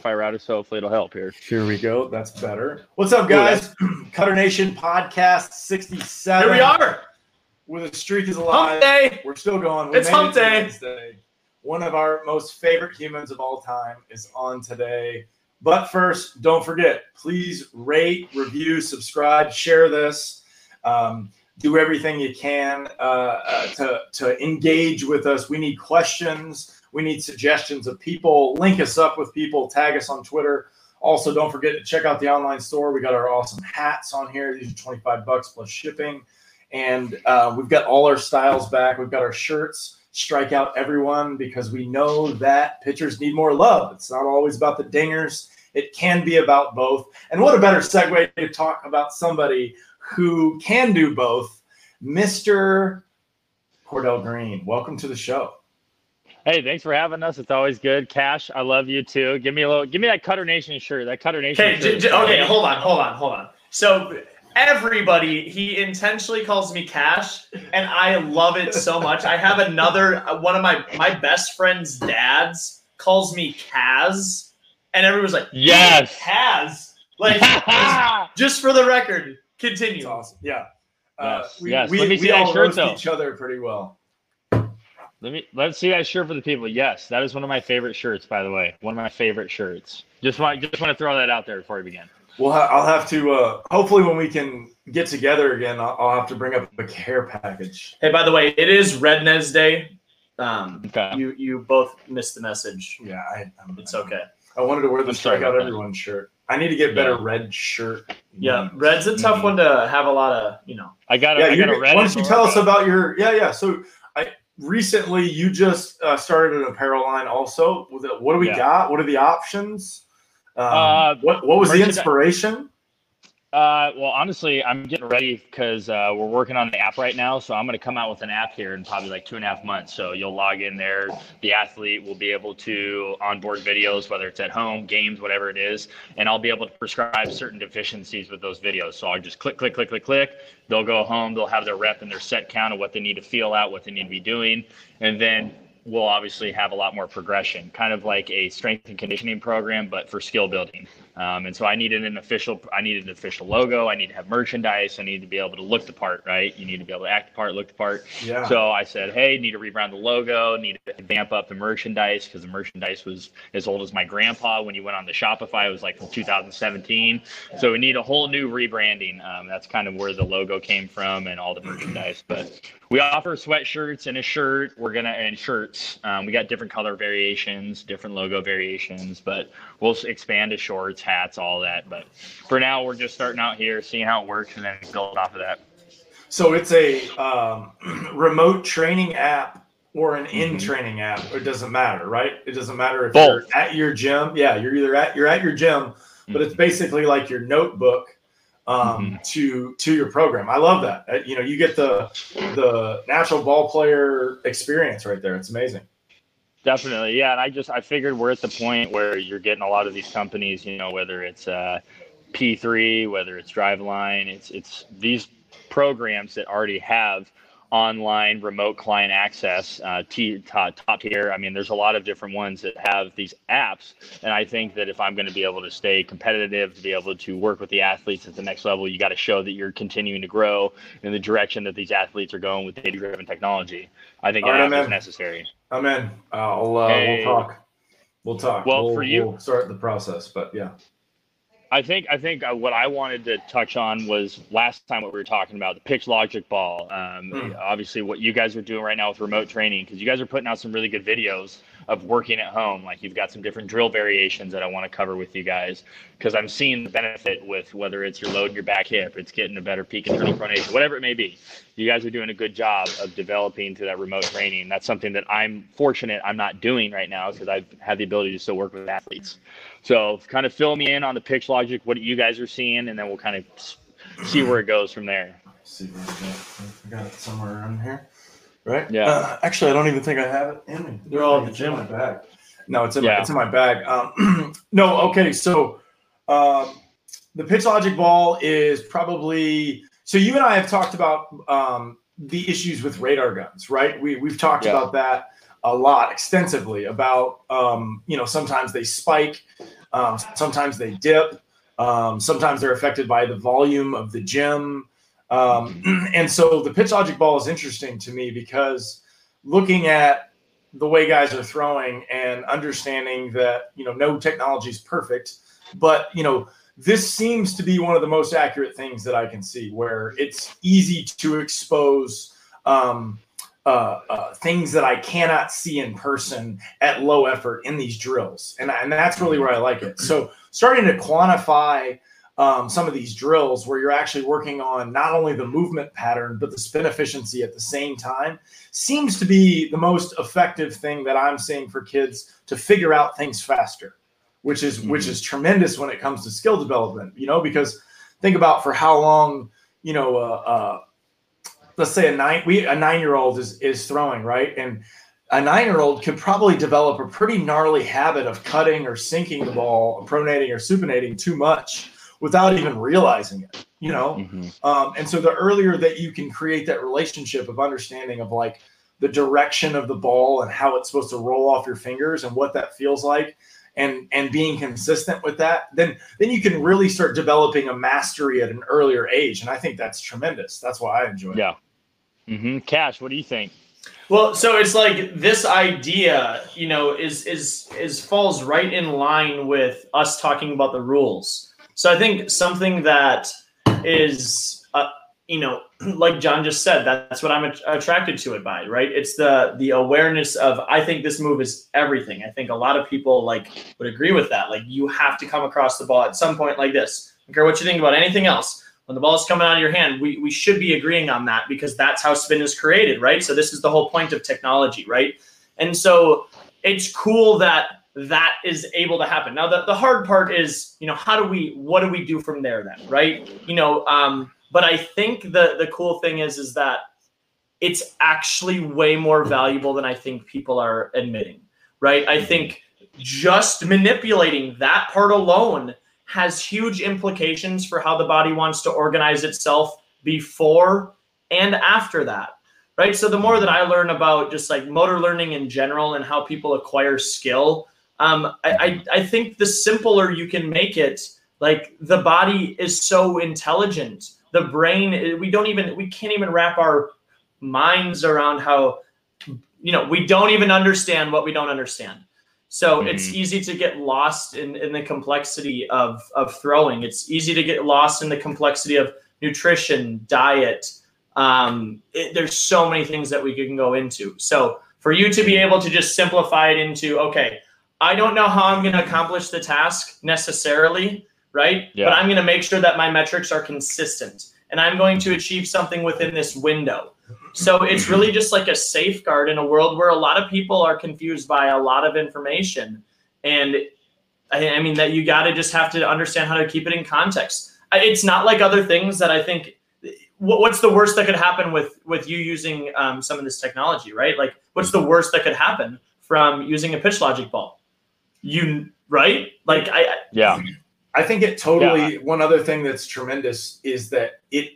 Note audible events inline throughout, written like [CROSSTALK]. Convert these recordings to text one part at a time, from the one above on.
Wi-Fi router, so hopefully it'll help here. Here we go. That's better. What's up, guys? [CLEARS THROAT] Cutter Nation podcast 67. Here we are. Where the streak is alive. Hump day. We're still going. We It's made it hump day. Wednesday. One of our most favorite humans of all time is on today. But first, don't forget, please rate, review, subscribe, share this. Um, do everything you can uh, uh, to, to engage with us. We need questions. We need suggestions of people. Link us up with people. Tag us on Twitter. Also, don't forget to check out the online store. We got our awesome hats on here. These are 25 bucks plus shipping. And uh, we've got all our styles back. We've got our shirts. Strike out everyone because we know that pitchers need more love. It's not always about the dingers, it can be about both. And what a better segue to talk about somebody who can do both, Mr. Cordell Green. Welcome to the show. Hey, thanks for having us. It's always good. Cash, I love you too. Give me a little. Give me that Cutter Nation shirt. That Cutter Nation. Okay, shirt j- j- okay, hold on, hold on, hold on. So everybody, he intentionally calls me Cash, and I love it so much. I have another uh, one of my my best friend's dads calls me Kaz, and everyone's like, Yes. Kaz. Like [LAUGHS] just, just for the record, continue. It's awesome. Yeah. Uh, Yes, we, yes. we, Let me we that all shirt, though. each other pretty well. Let me let's see that shirt for the people. Yes, that is one of my favorite shirts, by the way. One of my favorite shirts. Just want just want to throw that out there before we begin. We'll I'll have to, uh, hopefully, when we can get together again, I'll, I'll have to bring up a care package. Hey, by the way, it is Redness Day. Um, Okay. you you both missed the message. Yeah, I, I'm, It's okay. I wanted to wear the I'm sorry strike out everyone shirt. I need to get better Yeah. red shirt. Yeah, red's a tough one to have a lot of. You know, I got a, Yeah, I you, got a red. why don't you tell us about your? Yeah, yeah. So, I recently you just uh, started an apparel line. Also, what do we Yeah. got? What are the options? Um, Uh, what What was the inspiration? Uh, well, honestly, I'm getting ready because uh, we're working on the app right now. So I'm going to come out with an app here in probably like two and a half months. So you'll log in there. The athlete will be able to onboard videos, whether it's at home, games, whatever it is, and I'll be able to prescribe certain deficiencies with those videos. So I'll just click, click, click, click, click. They'll go home. They'll have their rep and their set count of what they need to feel out, what they need to be doing, and then we'll obviously have a lot more progression, kind of like a strength and conditioning program, but for skill building. Um, and so I needed an official, I needed an official logo. I need to have merchandise. I need to be able to look the part, right? You need to be able to act the part, look the part. Yeah. So I said, hey, need to rebrand the logo, need to vamp up the merchandise because the merchandise was as old as my grandpa when you went on the Shopify. It was like from 2017. So we need a whole new rebranding. Um, that's kind of where the logo came from and all the merchandise. But we offer sweatshirts and a shirt. We're gonna and shirts. Um, we got different color variations, different logo variations, but we'll expand to shorts, hats, all that. But for now, we're just starting out here, seeing how it works, and then build off of that. So it's a um, [CLEARS THROAT] remote training app or an Mm-hmm. in training app. It doesn't matter, right? It doesn't matter if Both. you're at your gym. Yeah, you're either at you're at your gym, but it's basically like your notebook um, Mhm. to to your program. I love that. Uh, you know, you get the the natural ball player experience right there. It's amazing. Definitely, yeah. And I just I figured we're at the point where you're getting a lot of these companies, you know, whether it's uh, P3, whether it's Driveline, it's it's these programs that already have online remote client access, uh, t- top, top tier. I mean, there's a lot of different ones that have these apps, and I think that if I'm going to be able to stay competitive, to be able to work with the athletes at the next level, you got to show that you're continuing to grow in the direction that these athletes are going with data-driven technology. I think right, app is necessary. I'm in. I'll uh, Hey. we'll talk. We'll talk. Well, We'll- for you- we'll start the process. But yeah, I think I think uh, what I wanted to touch on was last time what we were talking about the pitch logic ball. Um, Hmm. Obviously, what you guys are doing right now with remote training because you guys are putting out some really good videos of working at home. Like you've got some different drill variations that I want to cover with you guys because I'm seeing the benefit with whether it's your load in your back hip, it's getting a better peak internal pronation, whatever it may be. You guys are doing a good job of developing to that remote training. That's something that I'm fortunate I'm not doing right now because I've had the ability to still work with athletes. So kind of fill me in on the pitch logic, what you guys are seeing, and then we'll kind of see where it goes from there. See we got. I got it somewhere around here, right? Yeah. Uh, actually, I don't even think I have it in me. They're all at the It's in gym. my bag. No, it's in my Yeah. it's in my bag. Um, [CLEARS THROAT] no, okay. So, um, the pitch logic ball is probably so. You and I have talked about um, the issues with radar guns, right? We we've talked Yeah. about that. a lot extensively about um, you know sometimes they spike, um, sometimes they dip, um, sometimes they're affected by the volume of the gym, um, [CLEARS THROAT] and so the pitch logic ball is interesting to me because looking at the way guys are throwing and understanding that you know no technology is perfect, but you know this seems to be one of the most accurate things that I can see, where it's easy to expose um, uh, uh, things that I cannot see in person at low effort in these drills, and and that's really where I like it. So starting to quantify um, some of these drills where you're actually working on not only the movement pattern but the spin efficiency at the same time seems to be the most effective thing that I'm seeing for kids to figure out things faster which is mm-hmm. which is tremendous when it comes to skill development. You know, because think about for how long you know, uh, uh, let's say a nine we a nine year old is is throwing right, and a nine year old could probably develop a pretty gnarly habit of cutting or sinking the ball, pronating or supinating too much without even realizing it. You know, mm-hmm. um, and so the earlier that you can create that relationship of understanding of like the direction of the ball and how it's supposed to roll off your fingers and what that feels like and and being consistent with that then then you can really start developing a mastery at an earlier age and i think that's tremendous that's why i enjoy it yeah mm-hmm. cash what do you think well so it's like this idea you know is is is falls right in line with us talking about the rules so i think something that is uh, you know, [CLEARS THROAT] like John just said, that's what I'm attracted to it by, right? It's the the awareness of I think this move is everything. I think a lot of people like would agree with that. Like you have to come across the ball at some point like this. I don't care what you think about anything else. When the ball is coming out of your hand, we, we should be agreeing on that because that's how spin is created, right? So this is the whole point of technology, right? And so it's cool that that is able to happen. Now the, the hard part is, you know, how do we what do we do from there then, right? You know, um, but I think the the cool thing is is that it's actually way more valuable than I think people are admitting. Right? I think just manipulating that part alone has huge implications for how the body wants to organize itself before and after that. Right? So the more that I learn about just like motor learning in general and how people acquire skill, um, I, I, I think the simpler you can make it, like the body is so intelligent. The brain we don't even we can't even wrap our minds around how you know we don't even understand what we don't understand. So mm-hmm. it's easy to get lost in, in the complexity of of throwing. It's easy to get lost in the complexity of nutrition diet. Um, it, there's so many things that we can go into. So for you to be able to just simplify it into okay i don't know how i'm going to accomplish the task necessarily right? Yeah. But I'm going to make sure that my metrics are consistent and I'm going to achieve something within this window. So it's really just like a safeguard in a world where a lot of people are confused by a lot of information. And I, mean, that you got to just have to understand how to keep it in context. It's not like other things that I think. What's the worst that could happen with with you using um, some of this technology, right? Like, what's the worst that could happen from using a pitch logic ball? You right? Like, I yeah. I think it totally. Yeah. One other thing that's tremendous is that it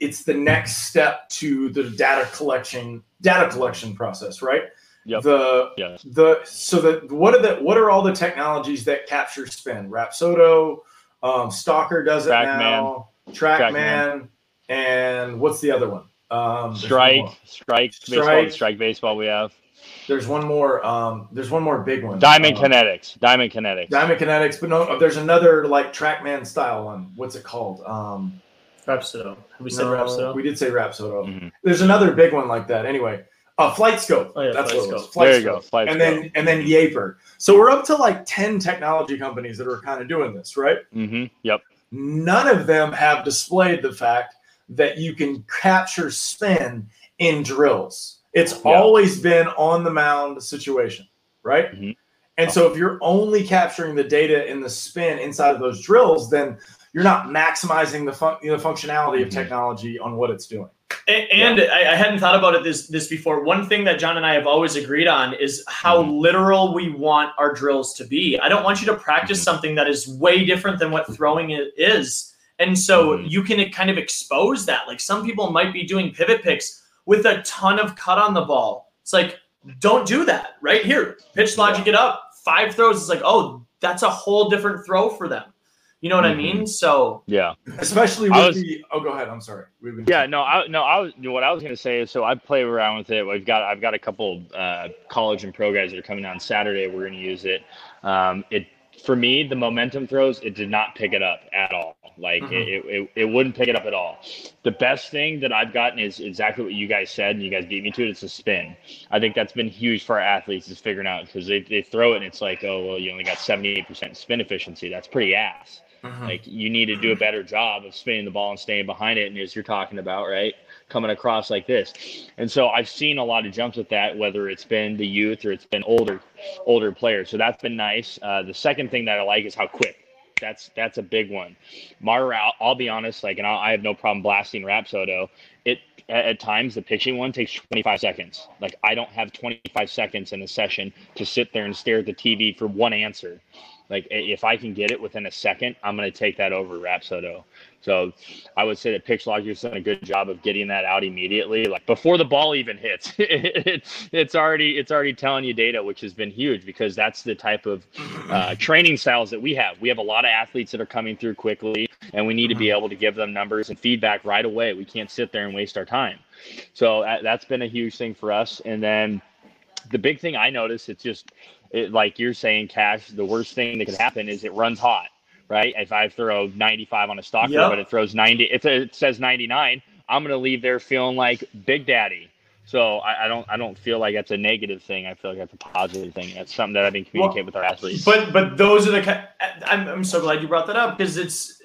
it's the next step to the data collection data collection process, right? Yep. The yes. the so the what are the what are all the technologies that capture spin? Rapsodo, um, Stalker does it Trackman. now. Trackman, Trackman, and what's the other one? Um, strike, strike, strike, baseball, strike baseball. We have. There's one more. Um, there's one more big one. Diamond um, Kinetics. Diamond Kinetics. Diamond Kinetics, but no, there's another like TrackMan style one. What's it called? Um, Rapsodo. Have we said no, Rapsodo? We did say Rapsodo. Mm-hmm. There's another big one like that. Anyway, uh, Flight Scope. Oh, yeah, That's Flight what it was. Flight there you go. Flight and scope. then and then Yaper. So we're up to like ten technology companies that are kind of doing this, right? Mm-hmm. Yep. None of them have displayed the fact that you can capture spin in drills. It's yeah. always been on the mound situation, right? Mm-hmm. And so if you're only capturing the data in the spin inside of those drills, then you're not maximizing the, fun- the functionality mm-hmm. of technology on what it's doing. And, and yeah. I, I, hadn't thought about it this this before. One thing that John and I have always agreed on is how mm-hmm. literal we want our drills to be. I don't want you to practice mm-hmm. something that is way different than what throwing it is. And so mm-hmm. you can kind of expose that. Like some people might be doing pivot picks with a ton of cut on the ball. It's like, don't do that. Right here, pitch logic it up. Five throws is like, oh, that's a whole different throw for them. You know what I mean? So Yeah. Especially with was- the. Oh, go ahead. I'm sorry. We've been Yeah, no, I no, I was what I was gonna say is so I play around with it. We've got I've got a couple uh, college and pro guys that are coming on Saturday. We're gonna use it. Um, it for me, the momentum throws it did not pick it up at all. Like Mhm. it, it, it, wouldn't pick it up at all. The best thing that I've gotten is exactly what you guys said, and you guys beat me to it. It's a spin. I think that's been huge for our athletes is figuring out because they, they throw it and it's like, oh well, you only got seventy eight percent spin efficiency. That's pretty ass. Mhm. Like you need to do a better job of spinning the ball and staying behind it. And as you're talking about, right, coming across like this. And so I've seen a lot of jumps with that, whether it's been the youth or it's been older, older players. So that's been nice. Uh, the second thing that I like is how quick. That's that's a big one. Mar, I'll, I'll be honest, like, and I have no problem blasting Rapsodo. It at, at times the pitching one takes 25 seconds. Like I don't have 25 seconds in a session to sit there and stare at the TV for one answer. Like if I can get it within a second, I'm going to take that over Rapsodo. So I would say that PitchLogic's done a good job of getting that out immediately, like before the ball even hits. [LAUGHS] it, it's already it's already telling you data, which has been huge because that's the type of uh, training styles that we have. We have a lot of athletes that are coming through quickly, and we need to be able to give them numbers and feedback right away. We can't sit there and waste our time. So uh, that's been a huge thing for us. And then the big thing I noticed, it's just it, like you're saying, Cash. The worst thing that could happen is it runs hot, right? If I throw 95 on a stalker, Yep. but it throws 90, if it says 99, I'm gonna leave there feeling like Big Daddy. So I, I don't I don't feel like that's a negative thing. I feel like that's a positive thing. That's something that I've been communicating with our athletes. But but those are the. I'm I'm so glad you brought that up because it's.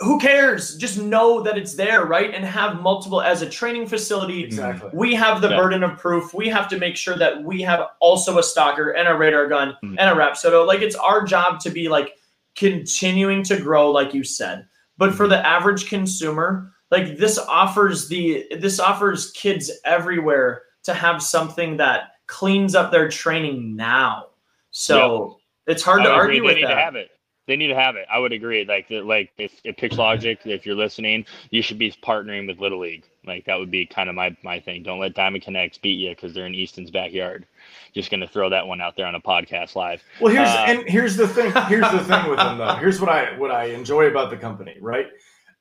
Who cares? Just know that it's there, right? And have multiple as a training facility. Exactly. We have the Yeah. burden of proof. We have to make sure that we have also a stalker and a radar gun Mhm. and a Rapsodo. Like it's our job to be like continuing to grow, like you said. But for the average consumer, like this offers the this offers kids everywhere to have something that cleans up their training now. So it's hard I to argue with they need that. to have it. They need to have it. I would agree. Like, the, like if, if PitchLogic, if you're listening, you should be partnering with Little League. Like that would be kind of my my thing. Don't let Diamond Kinetics beat you because they're in Easton's backyard. Just gonna throw that one out there on a podcast live. Well, here's Uh, and here's the thing. Here's the thing with them though. Here's what I what I enjoy about the company. Right,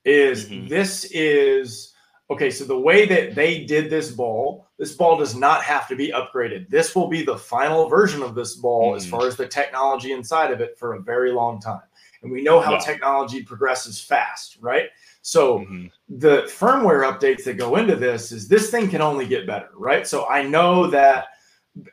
is Mhm. this is okay. So the way that they did this ball, this ball does not have to be upgraded. This will be the final version of this ball as Mhm. far as the technology inside of it for a very long time. And we know how Yeah. technology progresses fast, right? So Mhm. the firmware updates that go into this is this thing can only get better, right? So I know that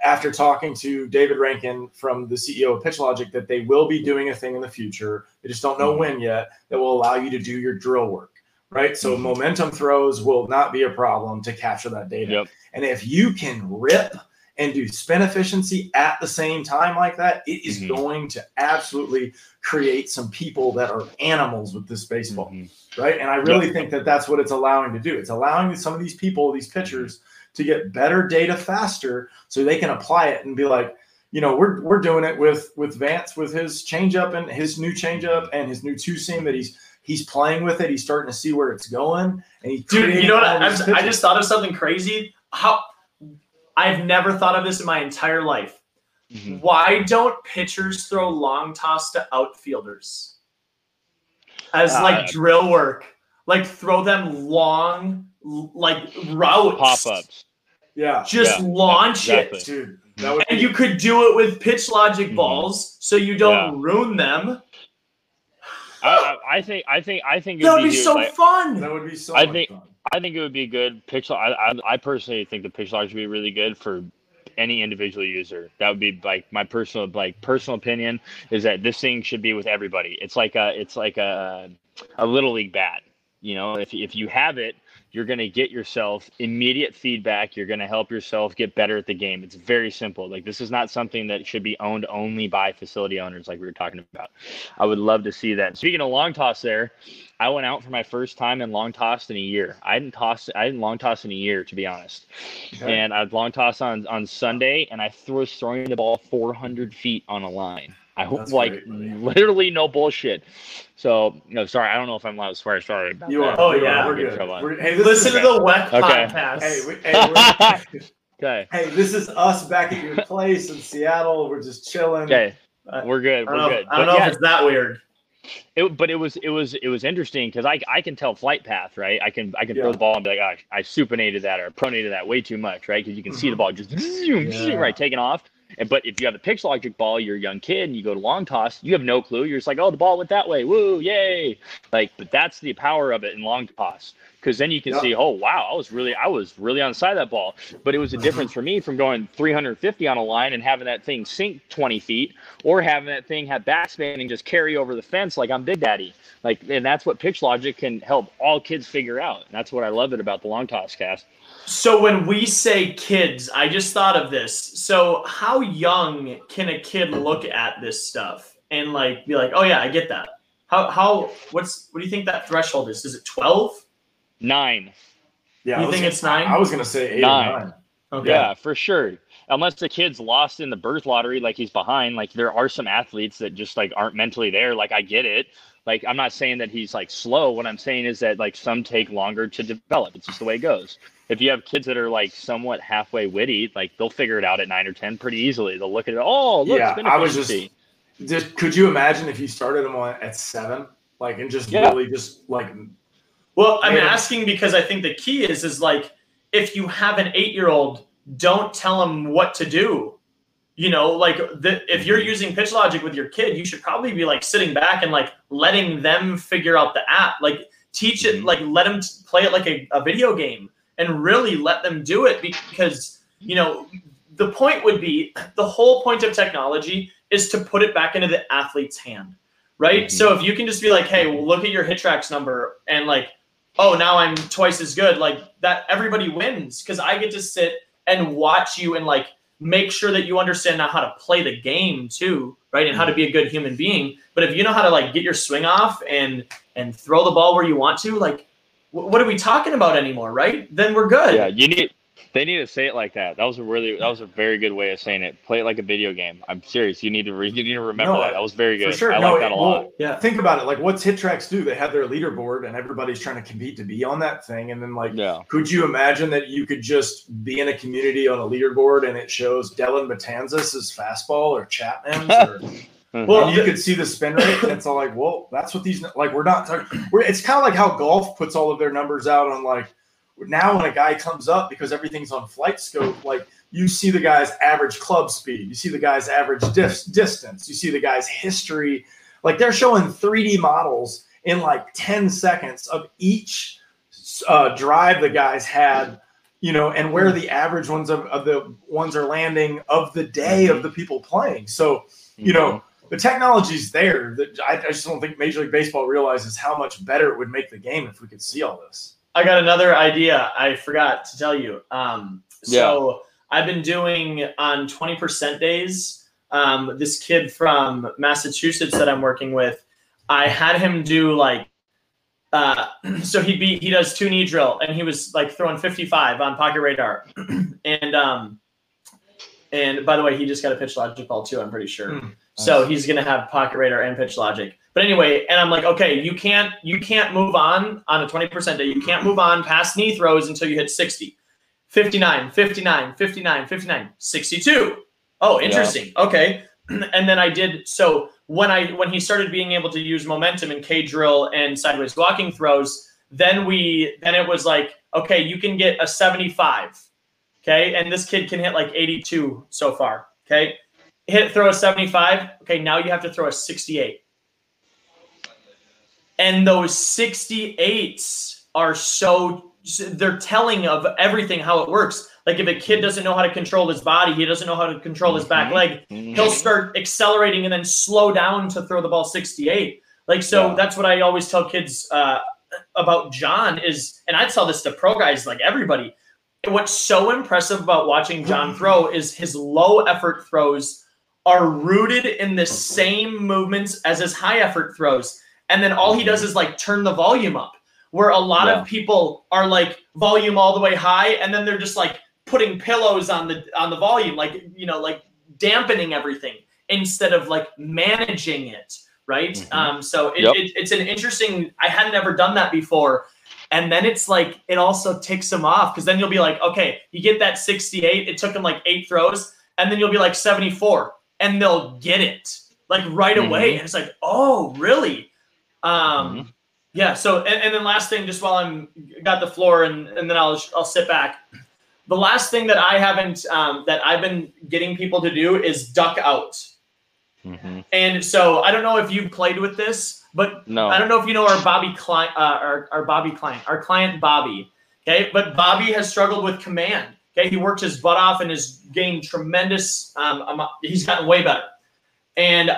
after talking to David Rankin from the CEO of PitchLogic that they will be doing a thing in the future. They just don't know Mhm. when yet that will allow you to do your drill work, right? So Mhm. momentum throws will not be a problem to capture that data. Yep. And if you can rip and do spin efficiency at the same time like that, it is Mhm. going to absolutely create some people that are animals with this baseball Mhm. right? And I really think that that's what it's allowing to do. It's allowing some of these people, these pitchers, to get better data faster, so they can apply it and be like, you know, we're we're doing it with with Vance with his changeup and his new changeup and his new two seam that he's he's playing with it. He's starting to see where it's going, and he's Dude, you know what? I, creating all these I'm- I pitches. just thought of something crazy. How I've never thought of this in my entire life. Mhm. Why don't pitchers throw long toss to outfielders as Uh, like drill work? Like throw them long, like routes, Pop ups. yeah, Just Yeah, launch exactly. it. dude. That would And be, you could do it with pitch logic Mhm. balls, so you don't ruin them. I, I, I think I think I think it That would would be huge. so Like, fun. that would be so I much think- fun. I think it would be good. Pixel. I, I, I personally think the Pixel should be really good for any individual user. That would be like my personal like personal opinion is that this thing should be with everybody. It's like a it's like a a little league bat. You know, if if you have it, you're going to get yourself immediate feedback. You're going to help yourself get better at the game. It's very simple. Like this is not something that should be owned only by facility owners, like we were talking about. I would love to see that. Speaking of long toss, there, I went out for my first time in long toss in a year. I didn't toss, I didn't long toss in a year, to be honest. Okay. And I'd long toss on on Sunday, and I was throwing the ball 400 feet on a line. I hope That's like great, literally no bullshit. So no, sorry, I don't know if I'm allowed to swear. Sorry. About You that. are. Oh, you are. yeah. We're Get in good. We're- hey, Listen is, to the WEC Okay. podcast. Hey, we, hey, [LAUGHS] Okay. Hey, this is us back at your [LAUGHS] place in Seattle. We're just chilling. Okay. Uh, We're good. We're don't know, good. I don't But know yeah, if it's that weird. It, but it was it was it was interesting because I I can tell flight path right. I can I can Yeah. throw the ball and be like, oh, I supinated that or pronated that way too much, right? Because you can see the ball just zoom, Yeah. right taking off. And but if you have the pitch logic ball, you're a young kid and you go to long toss, you have no clue. You're just like, oh, the ball went that way, woo, yay! Like, but that's the power of it in long toss because then you can Yeah. see, oh wow, I was really I was really on side of that ball. But it was a Mm-hmm. difference for me from going 350 on a line and having that thing sink 20 feet, or having that thing have backspin and just carry over the fence like I'm Big Daddy. Like, and that's what pitch logic can help all kids figure out. And that's what I love it about the long toss cast. So when we say kids, I just thought of this. So how young can a kid look at this stuff and like be like, "Oh yeah, I get that." How how what's what do you think that threshold is? Is it 12? Nine. Yeah, You I was- think it's nine? I was gonna say eight Nine. or nine. Okay. Yeah, for sure. Unless the kid's lost in the birth lottery, like he's behind. Like there are some athletes that just like aren't mentally there. Like I get it. Like I'm not saying that he's like slow. What I'm saying is that like some take longer to develop. It's just the way it goes. If you have kids that are like somewhat halfway witty, like they'll figure it out at nine or ten pretty easily. They'll look at it. Oh, look, Yeah, spin I was just- Just could you imagine if you started them on at seven, like and just Yeah. really just like Well, I'm asking because I think the key is is like if you have an 8-year-old, don't tell them what to do. You know, like the, if you're using pitch logic with your kid, you should probably be like sitting back and like letting them figure out the app. Like teach it, Mhm. like let them play it like a, a video game and really let them do it because, you know, the point would be the whole point of technology is to put it back into the athlete's hand, right? Mhm. So if you can just be like, hey, well, look at your HitTrax number and like, oh, now I'm twice as good, like that, everybody wins because I get to sit and watch you and like make sure that you understand now how to play the game too, right? And how to be a good human being. But if you know how to like get your swing off and and throw the ball where you want to, like, wh- what are we talking about anymore, right? Then we're good. Yeah, you need. They need to say it like that. That was a really. That was a very good way of saying it. Play it like a video game. I'm serious. You need to. Re, you need to remember No, that. That was very good. for sure. I no, like that a it- lot. well, Yeah. Think about it. Like, what's HitTrax do? They have their leaderboard, and everybody's trying to compete to be on that thing. And then, like, Yeah. could you imagine that you could just be in a community on a leaderboard and it shows Dylan Matanzas' fastball or Chapman's, or [LAUGHS] Mhm. Well, you could see the spin rate, and it's all like, well, that's what these like. We're not talking. We're, it's kind of like how golf puts all of their numbers out on like now when a guy comes up because everything's on flight scope, like you see the guy's average club speed, you see the guy's average dis- distance, you see the guy's history. Like they're showing 3D models in like 10 seconds of each uh, drive the guys had, you know, and where the average ones of, of the ones are landing of the day of the people playing. So, you know, the technology's there. That I, I just don't think Major League Baseball realizes how much better it would make the game if we could see all this. I got another idea. I forgot to tell you. Um, so I've been doing on 20% days. Um, this kid from Massachusetts that I'm working with, I had him do like, uh, [CLEARS THROAT] so he be he does two knee drill and he was like throwing 55 on pocket radar, [CLEARS THROAT] and um, and by the way, he just got a pitch logic ball too. I'm pretty sure. Hmm, So he's gonna have pocket radar and pitch logic. But anyway, and I'm like, okay, you can't you can't move on on a 20% day. You can't move on past knee throws until you hit 60. 59, 59, 59, 59, 62. Oh, interesting. Okay. [CLEARS THROAT] And then I did so when I when he started being able to use momentum in K drill and sideways walking throws, then we then it was like, okay, you can get a 75. Okay. And this kid can hit like 82 so far. Okay. Hit throw a 75. Okay, now you have to throw a 68. And those 68s are so they're telling of everything how it works. Like if a kid doesn't know how to control his body, he doesn't know how to control his back Mhm. leg, Mhm. he'll start accelerating and then slow down to throw the ball 68. Like so Yeah. that's what I always tell kids uh, about John is, and I tell this to pro guys like everybody. What's so impressive about watching John throw is his low effort throws are rooted in the same movements as his high effort throws. And then all he does is like turn the volume up. Where a lot Yeah. of people are like volume all the way high, and then they're just like putting pillows on the on the volume, like you know, like dampening everything instead of like managing it, right? Mhm. Um, so it, Yep. it, it's an interesting. I had never done that before, And then it's like it also ticks him off because then you'll be like, okay, you get that 68. It took him like eight throws, and then you'll be like 74, and they'll get it like right Mhm. away. And it's like, oh, really? Um, Mhm. yeah. So and, and then last thing, just while I'm got the floor, and and then I'll I'll sit back. The last thing that I haven't um, that I've been getting people to do is duck out. Mhm. And so I don't know if you've played with this, but No. I don't know if you know our Bobby client, uh, our, our Bobby client, our client Bobby. Okay, but Bobby has struggled with command. Okay, he worked his butt off and has gained tremendous. Um, he's gotten way better. And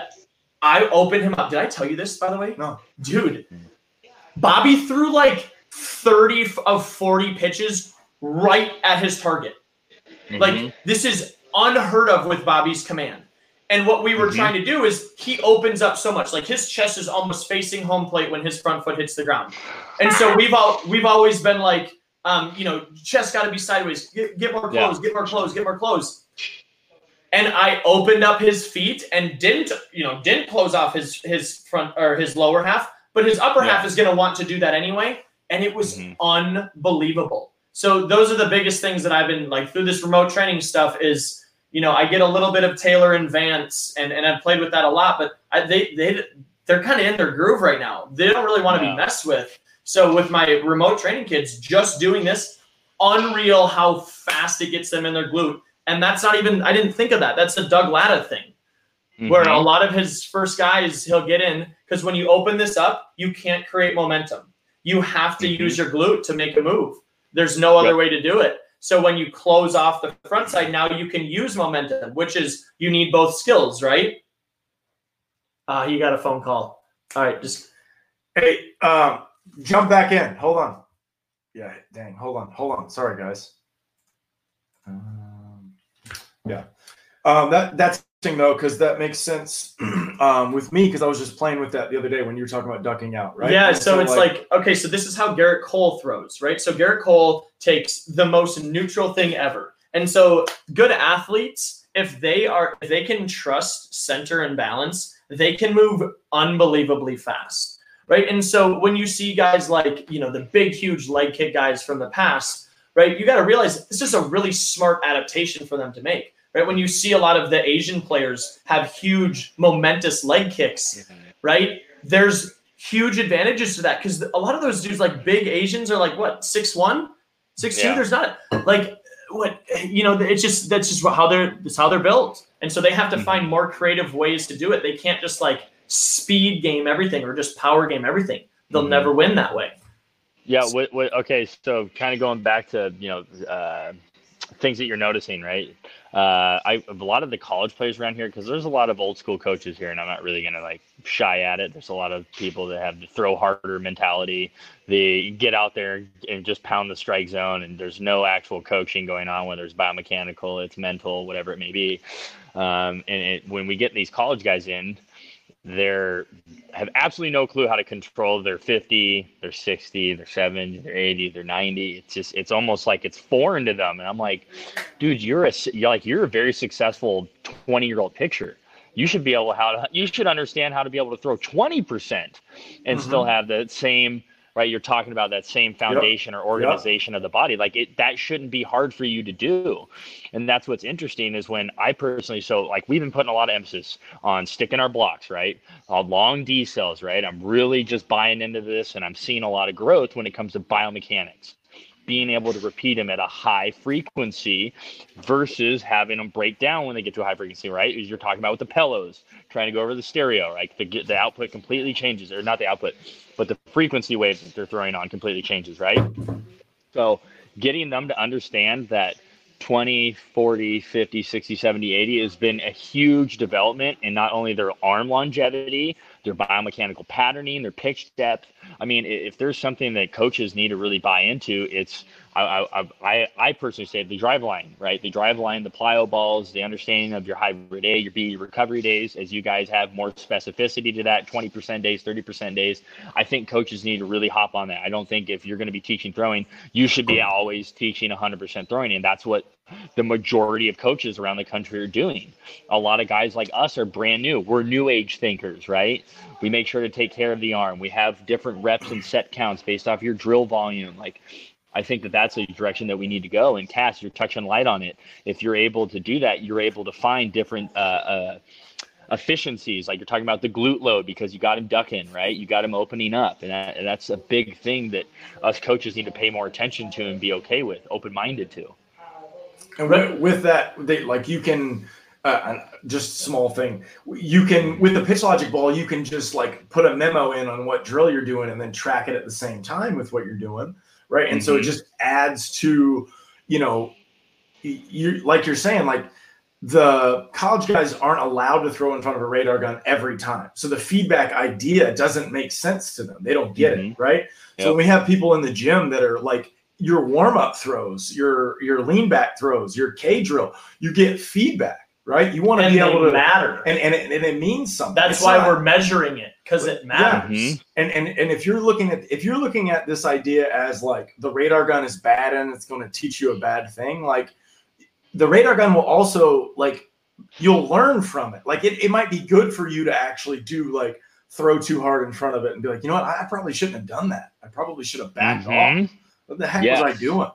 I opened him up. Did I tell you this by the way? No. dude. Bobby threw like thirty of forty pitches right at his target. Like Mhm. this is unheard of with Bobby's command. And what we were Mhm. trying to do is he opens up so much. Like his chest is almost facing home plate when his front foot hits the ground. And so we've all we've always been like, um, you know, chest got to be sideways. Get, get more Yeah. close. Get more close. Get more close. And I opened up his feet and didn't, you know, didn't close off his his front or his lower half, but his upper half is going to want to do that anyway. And it was Mhm. unbelievable. So those are the biggest things that I've been like through this remote training stuff is, you know, I get a little bit of Taylor and Vance and, and I've played with that a lot, but I, they, they, they're kind of in their groove right now. They don't really want to Yeah. be messed with. So with my remote training kids, just doing this, unreal how fast it gets them in their glute. And that's not even, I didn't think of that. That's the Doug Latta thing where a Mhm. lot of his first guys he'll get in because when you open this up, you can't create momentum. You have to Mhm. use your glute to make a move. There's no other Yep. way to do it. So when you close off the front side, now you can use momentum, which is you need both skills, right? Uh, you got a phone call. All right, just Hey, um, jump back in. Hold on. Yeah, dang. Hold on. Hold on. Sorry, guys. Um, yeah. Um, that that's interesting though, because that makes sense [CLEARS THROAT] um, with me because I was just playing with that the other day when you were talking about ducking out, right? Yeah, And so, it's like, okay, so this is how Gerrit Cole throws, right? So Gerrit Cole takes the most neutral thing ever. And so good athletes, if they are if they can trust center and balance, they can move unbelievably fast. Right. And so when you see guys like, you know, the big, huge leg kick guys from the past, right, you got to realize this is a really smart adaptation for them to make. Right. When you see a lot of the Asian players have huge, momentous leg kicks, right? There's huge advantages to that because a lot of those dudes, like big Asians, are like what six one, six two. Yeah. There's not like what you know. It's just that's just how they're that's how they're built, and so they have to Mhm. find more creative ways to do it. They can't just like speed game everything or just power game everything. They'll Mhm. never win that way. Yeah. What, what, okay. So kind of going back to, you know, uh, things that you're noticing, right? Uh, I, a lot of the college players around here, because there's a lot of old school coaches here, and I'm not really to like shy at it. There's a lot of people that have the throw harder mentality. They get out there and just pound the strike zone, and there's no actual coaching going on, whether it's biomechanical, it's mental, whatever it may be. Um, and it, when we get these college guys in, they're have absolutely no clue how to control their 50 their 60 their 70 their 80 their 90 it's just it's almost like it's foreign to them. And i'm like dude you're a you're like you're a very successful 20 year old pitcher. You should be able to how to, you should understand how to be able to throw 20% and mm-hmm. still have the same right? You're talking about that same foundation or organization of the body. Like it that shouldn't be hard for you to do. And that's what's interesting is when i personally so like we've been putting a lot of emphasis on sticking our blocks right? On long decels right? I'm really just buying into this and i'm seeing a lot of growth when it comes to biomechanics being able to repeat them at a high frequency versus having them break down when they get to a high frequency, right? As you're talking about with the pillows, trying to go over the stereo, right? The, the output completely changes, or not the output, but the frequency wave that they're throwing on completely changes, right? So getting them to understand that 20, 40, 50, 60, 70, 80 has been a huge development in not only their arm longevity, their biomechanical patterning, their pitch depth. I mean, if there's something that coaches need to really buy into, it's I I I, I personally say the drive line, right? The drive line, the plyo balls, the understanding of your hybrid A, your B recovery days, as you guys have more specificity to that, 20% days, 30% days. I think coaches need to really hop on that. I don't think if you're going to be teaching throwing, you should be always teaching 100% throwing, and that's what the majority of coaches around the country are doing. A lot of guys like us are brand new. We're new age thinkers, right? We make sure to take care of the arm. We have different reps and set counts based off your drill volume. Like, I think that that's a direction that we need to go. And Cass, you're touching light on it. If you're able to do that, you're able to find different uh, uh, efficiencies. Like you're talking about the glute load because you got him ducking, right? You got him opening up, and, that, and that's a big thing that us coaches need to pay more attention to and be okay with, open minded to. And with, with that, they, like you can uh, just small thing. You can with the pitch logic ball, you can just like put a memo in on what drill you're doing and then track it at the same time with what you're doing, right? And mm-hmm. so it mm-hmm. just adds to, you know, you like you're saying, like the college guys aren't allowed to throw in front of a radar gun every time. So the feedback idea doesn't make sense to them. They don't get mm-hmm. it, right? Yep. So we have people in the gym that are like your warm up throws, your your lean back throws, your K drill, you get feedback, right? You want to be able to matter, and and it, and it means something. That's it's why not, we're measuring it because it matters. Yeah. Mm-hmm. And and and if you're looking at if you're looking at this idea as like the radar gun is bad and it's going to teach you a bad thing, like the radar gun will also like you'll learn from it. Like it, it might be good for you to actually do like throw too hard in front of it and be like, you know what, I, I probably shouldn't have done that. I probably should have backed mm-hmm. off. What the heck yes. was I doing?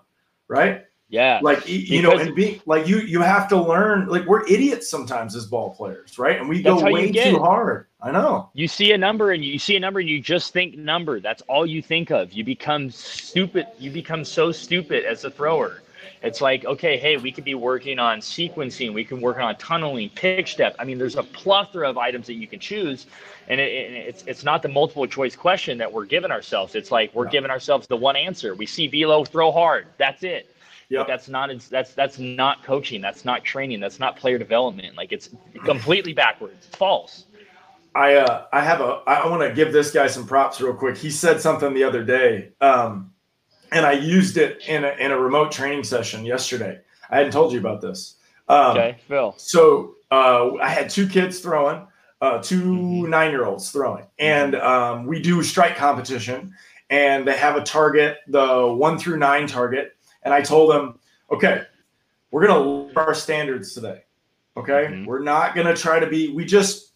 Right? Yeah. Like you know, and be like you you have to learn like we're idiots sometimes as ball players, right? And we go way too hard. I know. You see a number and you see a number and you just think number. That's all you think of. You become stupid. You become so stupid as a thrower. It's like, okay, hey, we could be working on sequencing, we can work on tunneling, pitch depth. I mean, there's a plethora of items that you can choose, and it, it's it's not the multiple choice question that we're giving ourselves. It's like we're no. giving ourselves the one answer. We see velo throw hard. That's it. Yep. But that's not that's that's not coaching. That's not training. That's not player development. Like it's completely backwards. It's false. I uh, I have a I want to give this guy some props real quick. He said something the other day. Um, and I used it in a, in a remote training session yesterday. I hadn't told you about this. Um, okay, Phil. So uh, I had two kids throwing, uh, 2 mm-hmm. nine year olds throwing, and um, we do strike competition, and they have a target, the one through nine target, and I told them, okay, we're gonna lower our standards today. Okay, mm-hmm. we're not gonna try to be. We just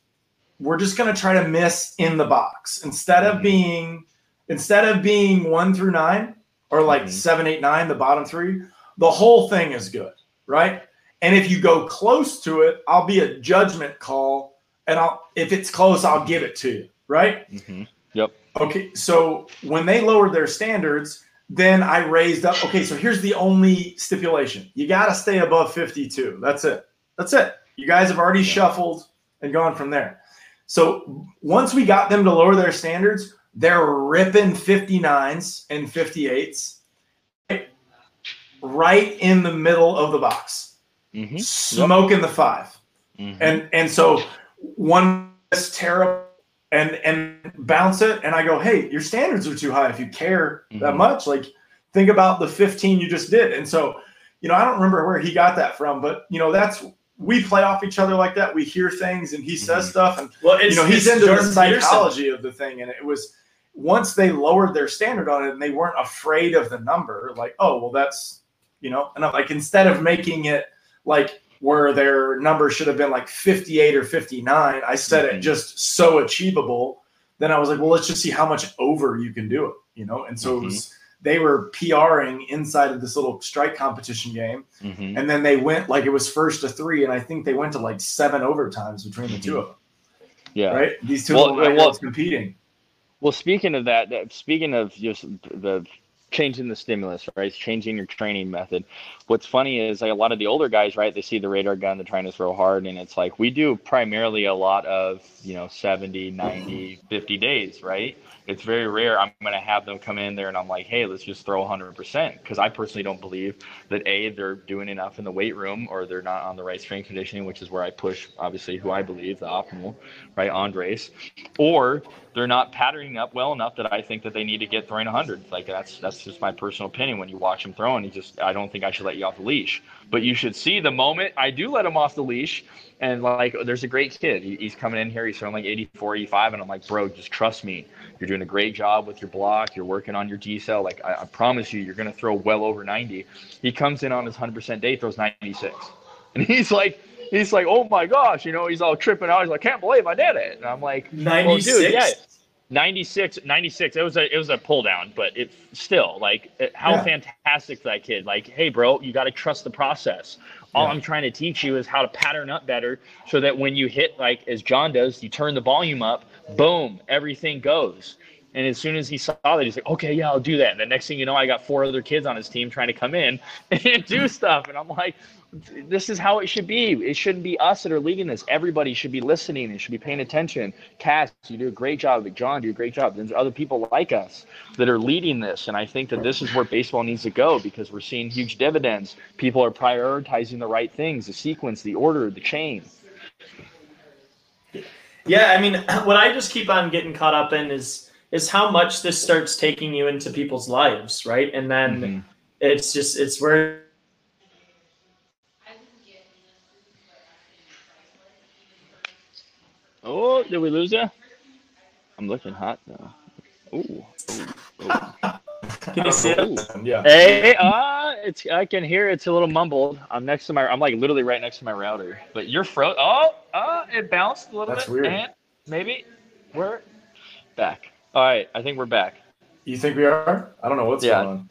we're just gonna try to miss in the box instead of mm-hmm. being instead of being one through nine or like mm-hmm. seven, eight, nine, the bottom three, the whole thing is good, right? And if you go close to it, I'll be a judgment call, and I'll if it's close, I'll give it to you, right? Mm-hmm. Yep. Okay, so when they lowered their standards, then I raised up. Okay, so here's the only stipulation: you got to stay above 52. That's it. That's it. You guys have already shuffled and gone from there. So once we got them to lower their standards, they're ripping 59s and 58s right in the middle of the box, mm-hmm. smoking yep. the 5 mm-hmm. And and so one is terrible and and bounce it. And I go, hey, your standards are too high if you care mm-hmm. that much. Like think about the 15 you just did. And so, you know, I don't remember where he got that from, but you know, that's we play off each other like that. We hear things and he says mm-hmm. stuff. And well, you know, he's into the psychology Peterson. of the thing. And it was once they lowered their standard on it and they weren't afraid of the number, like, oh, well, that's, you know, and I'm like, instead of making it like where their number should have been like 58 or 59, I said mm-hmm. it just so achievable. Then I was like, well, let's just see how much over you can do it, you know? And so mm-hmm. it was, they were PRing inside of this little strike competition game. Mm-hmm. And then they went like it was first to three. And I think they went to like seven overtimes between the two mm-hmm. of them. Yeah. Right. These two well, well, competing. Well, speaking of that, speaking of just the changing the stimulus, right? changing your training method. What's funny is like a lot of the older guys, right? They see the radar gun, they're trying to throw hard. And it's like, we do primarily a lot of, you know, 70, 90, 50 days, right? It's very rare. I'm going to have them come in there and I'm like, hey, let's just throw 100%. Because I personally don't believe that A, they're doing enough in the weight room or they're not on the right strength conditioning, which is where I push, obviously, who I believe the optimal, right? Andres. Or they're not patterning up well enough that I think that they need to get throwing 100. Like that's that's just my personal opinion. When you watch him throwing, he just I don't think I should let you off the leash. But you should see the moment I do let him off the leash, and like there's a great kid. He, he's coming in here. He's throwing like 84, 85, and I'm like, bro, just trust me. You're doing a great job with your block. You're working on your decel. Like I, I promise you, you're gonna throw well over 90. He comes in on his 100% day, throws 96, [LAUGHS] and he's like he's like, oh my gosh, you know, he's all tripping out. He's like, can't believe I did it. And I'm like, 96. Well, dude, yeah. 96 96 it was a it was a pull down but it still like uh, how yeah. fantastic that kid like hey bro you got to trust the process all yeah. i'm trying to teach you is how to pattern up better so that when you hit like as john does you turn the volume up boom everything goes and as soon as he saw that, he's like, okay, yeah, I'll do that. And the next thing you know, I got four other kids on his team trying to come in [LAUGHS] and do stuff. And I'm like, this is how it should be. It shouldn't be us that are leading this. Everybody should be listening and should be paying attention. Cass, you do a great job. John, do a great job. There's other people like us that are leading this. And I think that this is where baseball needs to go because we're seeing huge dividends. People are prioritizing the right things, the sequence, the order, the chain. Yeah, I mean, [CLEARS THROAT] what I just keep on getting caught up in is is how much this starts taking you into people's lives, right? And then mm-hmm. it's just it's where Oh, did we lose you? I'm looking hot now. Ooh. [LAUGHS] Can you see it? Yeah. Hey, uh, it's I can hear it's a little mumbled. I'm next to my I'm like literally right next to my router. But you're froze. Oh, uh, it bounced a little That's bit. That's weird. maybe we're back. All right, I think we're back. You think we are? I don't know what's yeah. going on.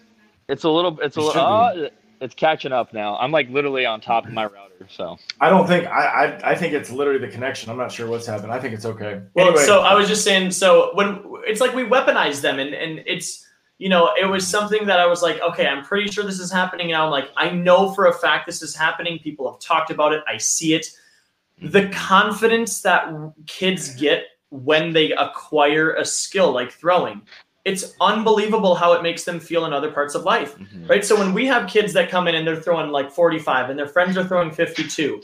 It's a little. It's a little. Uh, it's catching up now. I'm like literally on top of my router, so I don't think I, I I think it's literally the connection. I'm not sure what's happened. I think it's okay. Well, anyway. so I was just saying. So when it's like we weaponize them, and and it's you know it was something that I was like, okay, I'm pretty sure this is happening now. I'm like, I know for a fact this is happening. People have talked about it. I see it. The confidence that kids get when they acquire a skill like throwing it's unbelievable how it makes them feel in other parts of life mm-hmm. right so when we have kids that come in and they're throwing like 45 and their friends are throwing 52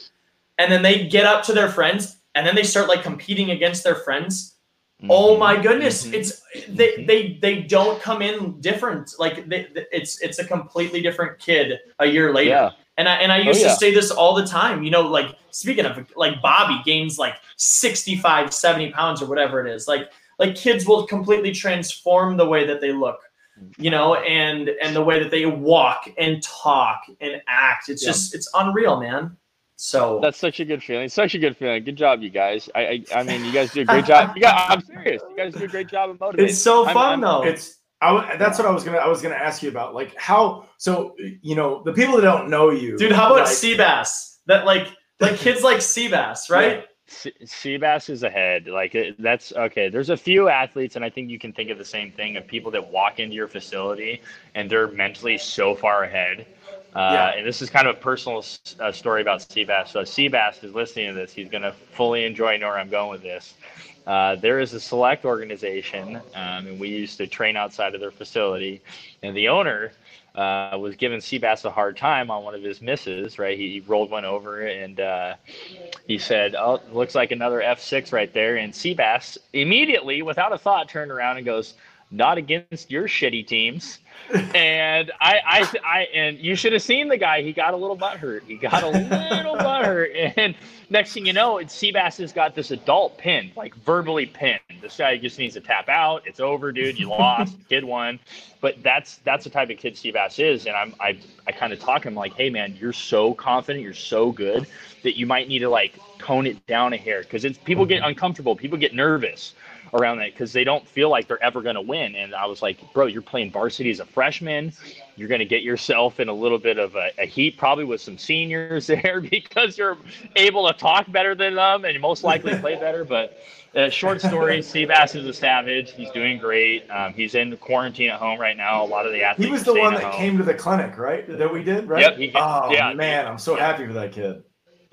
and then they get up to their friends and then they start like competing against their friends mm-hmm. oh my goodness mm-hmm. it's they, mm-hmm. they they don't come in different like they, it's it's a completely different kid a year later yeah. And I and I oh, used oh, yeah. to say this all the time. You know, like speaking of like Bobby gains like 65, 70 pounds or whatever it is. Like like kids will completely transform the way that they look, you know, and and the way that they walk and talk and act. It's yeah. just it's unreal, man. So that's such a good feeling. Such a good feeling. Good job, you guys. I I, I mean, you guys do a [LAUGHS] great job. You got, I'm serious. You guys do a great job of motivating. It's so fun I'm, I'm, though. It's I, that's what I was gonna I was gonna ask you about like how so you know the people that don't know you dude how about like, Seabass that like like kids like Seabass right yeah. Seabass is ahead. Like that's okay there's a few athletes and I think you can think of the same thing of people that walk into your facility and they're mentally so far ahead. Uh, yeah. and this is kind of a personal uh, story about Seabass. So Seabass is listening to this. He's gonna fully enjoy where I'm going with this. Uh, there is a select organization, um, and we used to train outside of their facility. And the owner uh, was giving Seabass a hard time on one of his misses, right? He, he rolled one over and uh, he said, Oh, looks like another F6 right there. And Seabass immediately, without a thought, turned around and goes, Not against your shitty teams [LAUGHS] and I, I, I, and you should have seen the guy. He got a little butt hurt. He got a little butt hurt, and next thing you know, it's Seabass has got this adult pinned, like verbally pinned. This guy just needs to tap out. It's over, dude. You lost. [LAUGHS] kid won. But that's that's the type of kid Seabass is, and I'm I I kind of talk him like, hey man, you're so confident, you're so good that you might need to like tone it down a hair because it's people get mm-hmm. uncomfortable, people get nervous around that because they don't feel like they're ever going to win. And I was like, bro, you're playing varsity as a freshman. You're going to get yourself in a little bit of a, a, heat, probably with some seniors [LAUGHS] there because you're able to talk better than them and most likely play better. But uh, short story, [LAUGHS] Seabass is a savage. He's doing great. Um, he's in quarantine at home right now. A lot of the athletes. He was the one that home. came to the clinic, right? That we did, right? Yep. He, oh yeah, man, I'm so yeah. happy for that kid.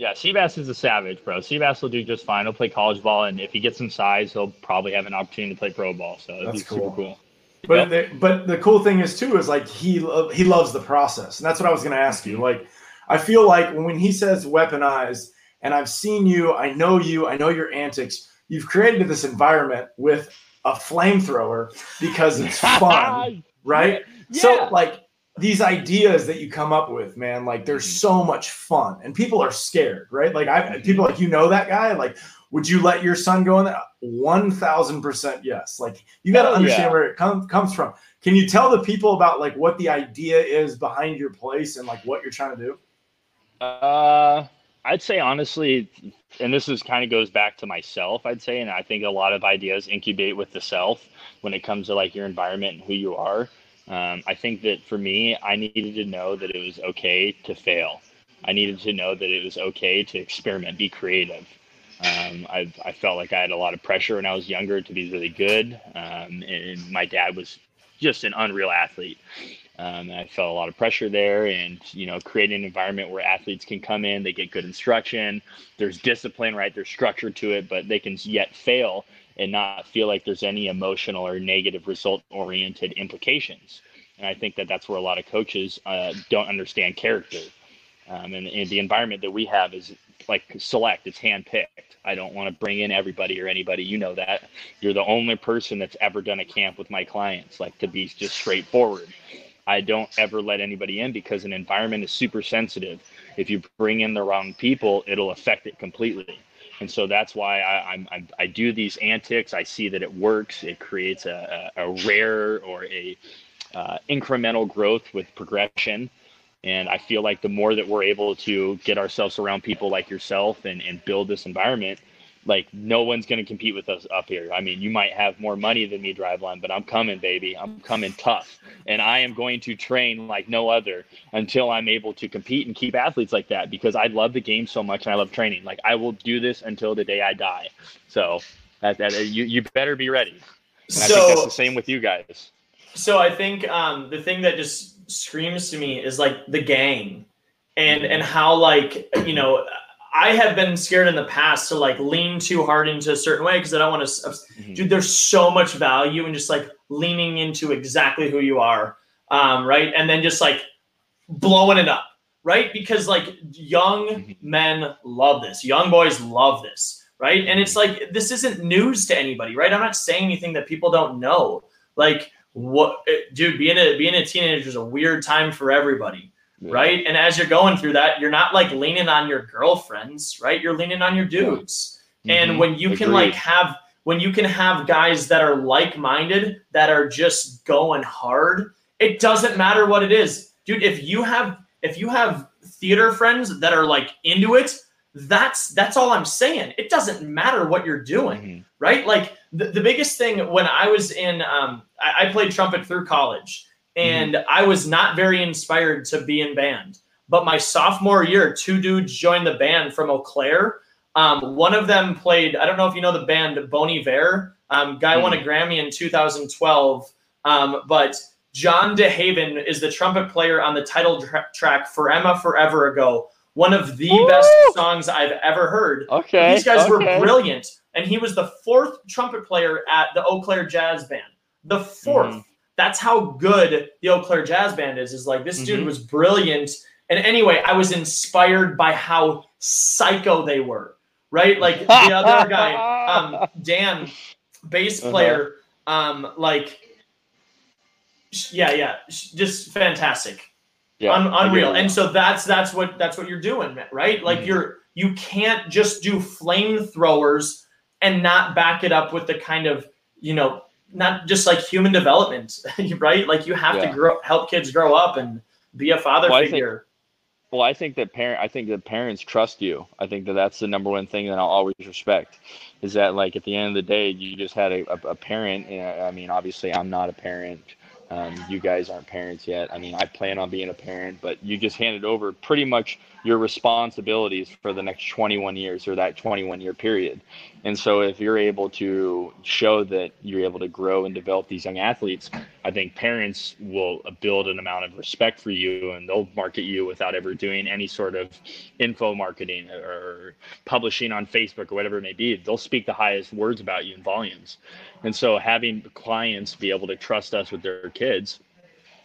Yeah, Seabass is a savage, bro. Seabass will do just fine. He'll play college ball, and if he gets some size, he'll probably have an opportunity to play pro ball. So that'd that's be cool. super cool. But yep. the, but the cool thing is too is like he he loves the process, and that's what I was going to ask you. Mm-hmm. Like, I feel like when he says weaponized, and I've seen you, I know you, I know your antics. you've created this environment with a flamethrower because it's [LAUGHS] fun, right? Yeah. So like these ideas that you come up with, man, like there's Mhm. so much fun and people are scared, right? Like I people like you know that guy, like would you let your son go in there? One thousand percent yes. Like you got to Hell understand yeah. where it com- comes from. Can you tell the people about like what the idea is behind your place and like what you're trying to do? Uh, I'd say honestly, and this is kind of goes back to myself. I'd say, and I think a lot of ideas incubate with the self when it comes to like your environment and who you are. Um, I think that for me, I needed to know that it was okay to fail. I needed to know that it was okay to experiment, be creative. Um, I, I felt like I had a lot of pressure when I was younger to be really good. Um, and my dad was just an unreal athlete. Um, I felt a lot of pressure there, and you know, creating an environment where athletes can come in, they get good instruction. There's discipline, right? There's structure to it, but they can yet fail and not feel like there's any emotional or negative result-oriented implications. And I think that that's where a lot of coaches uh, don't understand character. Um, and, and the environment that we have is like select; it's handpicked. I don't want to bring in everybody or anybody. You know that. You're the only person that's ever done a camp with my clients. Like to be just straightforward. I don't ever let anybody in because an environment is super sensitive. If you bring in the wrong people, it'll affect it completely. And so that's why I, I'm, I'm, I do these antics. I see that it works. It creates a, a, a rare or a uh, incremental growth with progression. And I feel like the more that we're able to get ourselves around people like yourself and, and build this environment, like no one's going to compete with us up here. I mean, you might have more money than me, Driveline, but I'm coming, baby. I'm coming tough, and I am going to train like no other until I'm able to compete and keep athletes like that because I love the game so much and I love training. Like I will do this until the day I die. So that, that you you better be ready. And I think that's So the same with you guys. so I think um, the thing that just screams to me is like the gang, and and how like you know. I have been scared in the past to like lean too hard into a certain way because I don't want to. Mhm. Dude, there's so much value in just like leaning into exactly who you are, um, right? And then just like blowing it up, right? Because like young Mhm. men love this, young boys love this, right? And it's like this isn't news to anybody, right? I'm not saying anything that people don't know. Like what, eh, dude? Being a being a teenager is a weird time for everybody right? And as you're going through that, you're not like leaning on your girlfriends, right? You're leaning on your dudes. And Mhm. when you can like have when you can have guys that are like-minded that are just going hard, it doesn't matter what it is. Dude, if you have if you have theater friends that are like into it, that's that's all I'm saying. It doesn't matter what you're doing Mhm. right? Like the, the biggest thing when I was in, um, I, I played trumpet through college, and I was not very inspired to be in band. But my sophomore year, two dudes joined the band from Eau Claire. Um, one of them played. I don't know if you know the band Bon Iver. Um, guy won a Grammy in 2012. Um, but John DeHaven is the trumpet player on the title tra- track "For Emma Forever Ago." One of the Woo! best songs I've ever heard. Okay. These guys were brilliant. And he was the fourth trumpet player at the Eau Claire Jazz Band. The 4th Mhm. That's how good the Eau Claire Jazz Band is. Is like this dude Mhm. was brilliant. And anyway, I was inspired by how psycho they were. Right? Like the [LAUGHS] other guy, um, Dan, bass Uh-huh. player, um, like yeah, yeah, just fantastic Yeah, Un- unreal and so that's that's what that's what you're doing right like Mhm. you're you can't just do flamethrowers and not back it up with the kind of you know not just like human development [LAUGHS] right like you have Yeah. to grow help kids grow up and be a father Well, I think- figure Well, I think that parent, I think that parents trust you. I think that that's the number one thing that I'll always respect, is that like at the end of the day, you just had a, a, a parent. Know, I mean, obviously, I'm not a parent. Um, you guys aren't parents yet. I mean, I plan on being a parent, but you just handed over pretty much your responsibilities for the next 21 years or that 21 year period. And so, if you're able to show that you're able to grow and develop these young athletes, I think parents will build an amount of respect for you and they'll market you without ever doing any sort of info marketing or publishing on Facebook or whatever it may be. They'll speak the highest words about you in volumes. And so having clients be able to trust us with their kids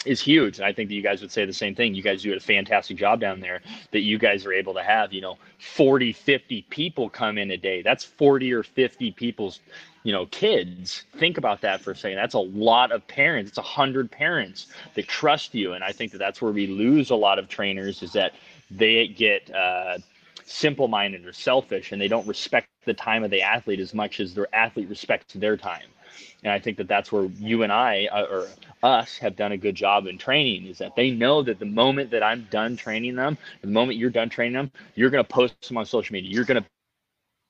is huge. And I think that you guys would say the same thing. You guys do a fantastic job down there that you guys are able to have, you know, 40, 50 people come in a day. That's 40 or 50 people's, you know, kids. Think about that for a second. That's a lot of parents. It's a hundred parents that trust you. And I think that that's where we lose a lot of trainers is that they get, uh, simple minded or selfish and they don't respect the time of the athlete as much as their athlete respects their time and I think that that's where you and I uh, or us have done a good job in training is that they know that the moment that I'm done training them, the moment you're done training them, you're going to post them on social media. You're going to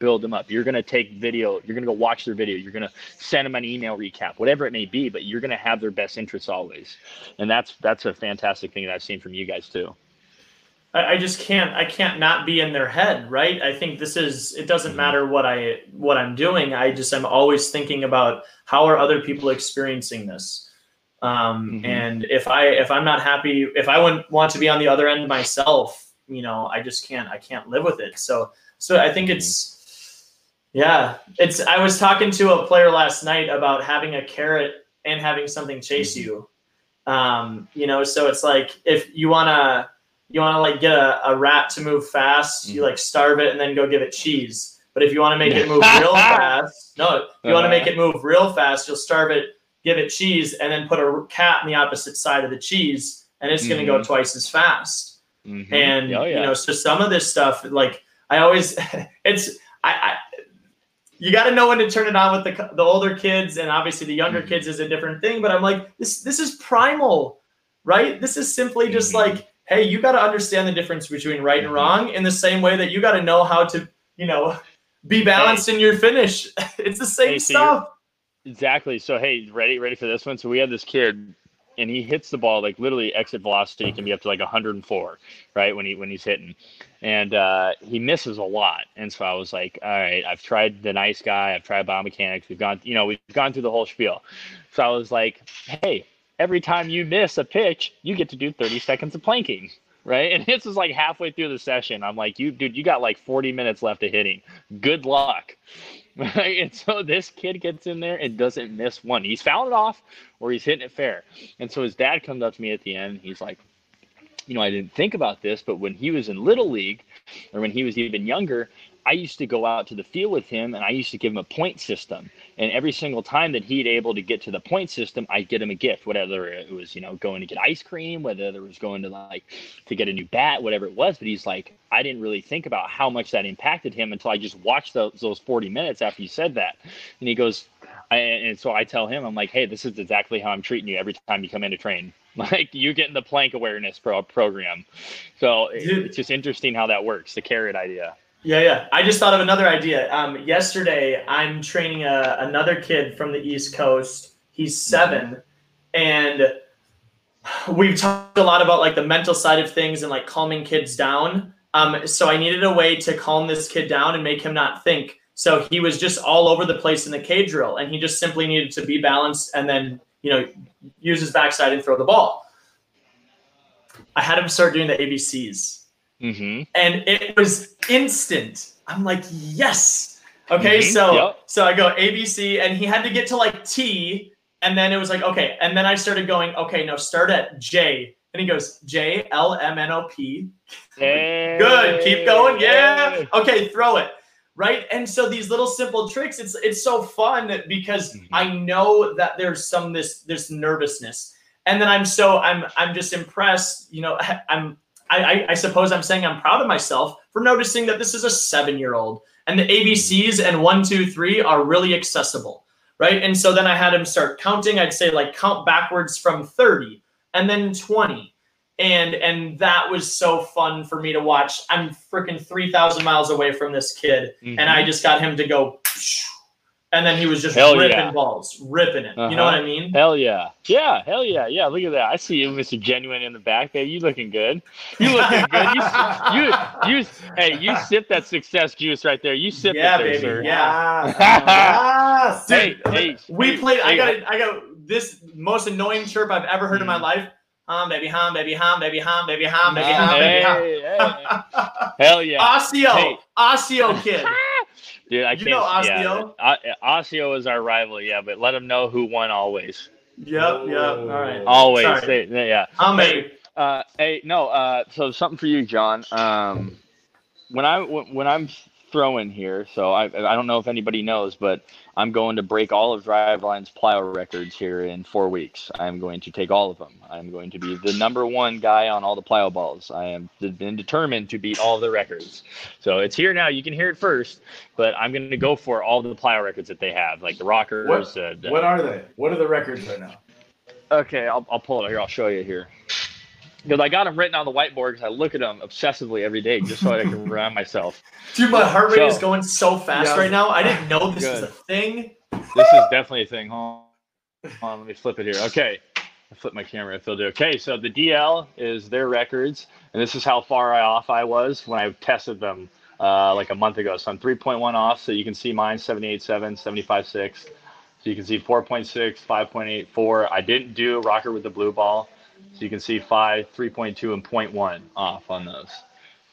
build them up. You're going to take video. You're going to go watch their video. You're going to send them an email recap, whatever it may be. But you're going to have their best interests always, and that's that's a fantastic thing that I've seen from you guys too. I, I just can't I can't not be in their head, right? I think this is it doesn't mm-hmm. matter what I what I'm doing. I just I'm always thinking about how are other people experiencing this. Um, mm-hmm. and if I if I'm not happy, if I wouldn't want to be on the other end myself, you know, I just can't I can't live with it. So so I think it's yeah, it's I was talking to a player last night about having a carrot and having something chase mm-hmm. you. Um, you know, so it's like if you wanna you want to like get a, a rat to move fast, you like starve it and then go give it cheese. But if you want to make it move [LAUGHS] real fast, no, you want to make it move real fast, you'll starve it, give it cheese, and then put a cat on the opposite side of the cheese, and it's mm-hmm. going to go twice as fast. Mm-hmm. And oh, yeah. you know, so some of this stuff, like I always, [LAUGHS] it's I, I you got to know when to turn it on with the the older kids, and obviously the younger mm-hmm. kids is a different thing. But I'm like, this this is primal, right? This is simply just mm-hmm. like hey, you got to understand the difference between right and mm-hmm. wrong in the same way that you got to know how to, you know, be balanced hey. in your finish. [LAUGHS] it's the same hey, so stuff. Exactly. So hey, ready ready for this one? So we had this kid and he hits the ball like literally exit velocity can be up to like 104 right when he when he's hitting and uh, he misses a lot and so i was like all right i've tried the nice guy i've tried biomechanics we've gone you know we've gone through the whole spiel so i was like hey every time you miss a pitch, you get to do 30 seconds of planking. Right. And this is like halfway through the session. I'm like, you, dude, you got like 40 minutes left of hitting. Good luck. [LAUGHS] Right. And so this kid gets in there and doesn't miss one. He's fouled it off or he's hitting it fair. And so his dad comes up to me at the end. He's like, you know, I didn't think about this, but when he was in little league or when he was even younger, I used to go out to the field with him and I used to give him a point system. And every single time that he'd able to get to the point system, I'd get him a gift, whether it was, you know, going to get ice cream, whether it was going to like to get a new bat, whatever it was. But he's like, I didn't really think about how much that impacted him until I just watched those, those 40 minutes after you said that. And he goes, I, and so I tell him, I'm like, hey, this is exactly how I'm treating you every time you come in to train. [LAUGHS] Like you getting the plank awareness pro program. So Dude. it's just interesting how that works, the carrot idea. Yeah, yeah. I just thought of another idea. Um, yesterday, I'm training a, another kid from the East Coast. He's 7 and we've talked a lot about like the mental side of things and like calming kids down. Um, so I needed a way to calm this kid down and make him not think. So he was just all over the place in the K drill, and he just simply needed to be balanced and then you know use his backside and throw the ball. I had him start doing the ABCs Mm-hmm. And it was instant. I'm like, yes. Okay, mm-hmm. so yep. so I go ABC, and he had to get to like T, and then it was like, okay, and then I started going, okay, no, start at J, and he goes J L M N O P. [LAUGHS] Good, keep going, yeah. Okay, throw it right and so these little simple tricks it's it's so fun because mm-hmm. i know that there's some this this nervousness and then i'm so i'm i'm just impressed you know [LAUGHS] i'm I, I, suppose I'm saying I'm proud of myself for noticing that this is a seven year old and the ABCs and one, two, three are really accessible, right? And so then I had him start counting. I'd say like count backwards from 30 and then 20. And and that was so fun for me to watch. I'm freaking 3,000 miles away from this kid, mm-hmm. and I just got him to go and then he was just hell ripping yeah. balls, ripping it. Uh-huh. You know what I uh-huh. mean? Hell yeah, yeah, hell yeah, yeah. Look at that. I see you, Mister Genuine, in the back. Hey, you looking good? You looking good? You, you, you, hey, you sip that success juice right there. You sip yeah, it, there, baby. Sir. Yeah, [LAUGHS] yeah. hey, hey, we hey, played. Hey, I got, I got this most annoying chirp I've ever heard mm. in my mm. life. Hum, baby, hum, baby, hum, baby, hum, baby, hum, baby, hum, baby. Hey, hey. [LAUGHS] Hell yeah. Osseo, hey. Osseo kid. [LAUGHS] Dude, I you can't. Know Osseo? Yeah, Osseo is our rival, yeah, but let them know who won always. Yep, yep. All right. Always, Sorry. They- yeah. I'll make Uh, hey, no. Uh, so something for you, John. Um, when I when I'm throwing here, so I I don't know if anybody knows, but I'm going to break all of Driveline's plyo records here in four weeks. I'm going to take all of them. I'm going to be the number one guy on all the plyo balls. I am been determined to beat all the records. So it's here now. You can hear it first, but I'm going to go for all the plyo records that they have, like the rockers. What, uh, the- what are they? What are the records right now? Okay, I'll, I'll pull it here. I'll show you here. Because I got them written on the whiteboard because I look at them obsessively every day just so I can [LAUGHS] remind myself. Dude, my heart rate So- is going so fast Yeah. right now. I didn't know this was a thing. This is definitely a thing. Hold hold on, let me flip it here. Okay, I flip my camera if they'll do. Okay, so the DL is their records, and this is how far off I was when I tested them uh, like a month ago. So I'm 3.1 off, so you can see mine 78.7, 75.6. So you can see 4.6, 5.8, 4. I didn't do a rocker with the blue ball. So you can see 5, 3.2, and 0.1 off on those.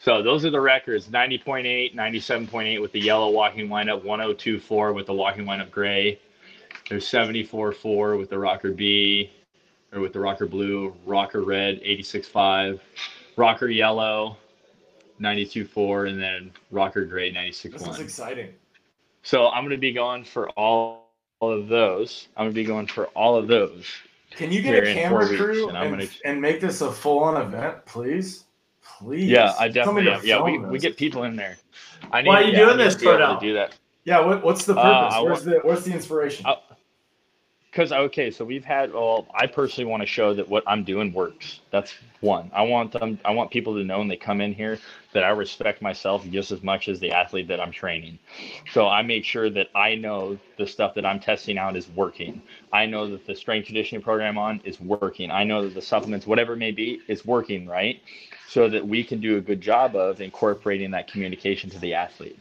So those are the records 90.8, 97.8 with the yellow walking windup, 102.4 with the walking windup gray. There's 74.4 with the rocker B or with the rocker blue, rocker red, 86.5, rocker yellow, 92.4, and then rocker gray, This is 96.1. exciting. So I'm going to be going for all, all of those. I'm going to be going for all of those. Can you get a camera four weeks, crew and and, gonna- and make this a full-on event, please? Please. Yeah, I definitely. to Yeah, we, film we get people in there. I Why are you yeah, doing I need this, to be able to do that. Yeah, what, what's the Uh, purpose? I where's want- the where's the inspiration? Uh, Because okay, so we've had. Well, I personally want to show that what I'm doing works. That's one. I want them. I want people to know when they come in here that I respect myself just as much as the athlete that I'm training. So I make sure that I know the stuff that I'm testing out is working. I know that the strength conditioning program on is working. I know that the supplements, whatever it may be, is working right, so that we can do a good job of incorporating that communication to the athlete.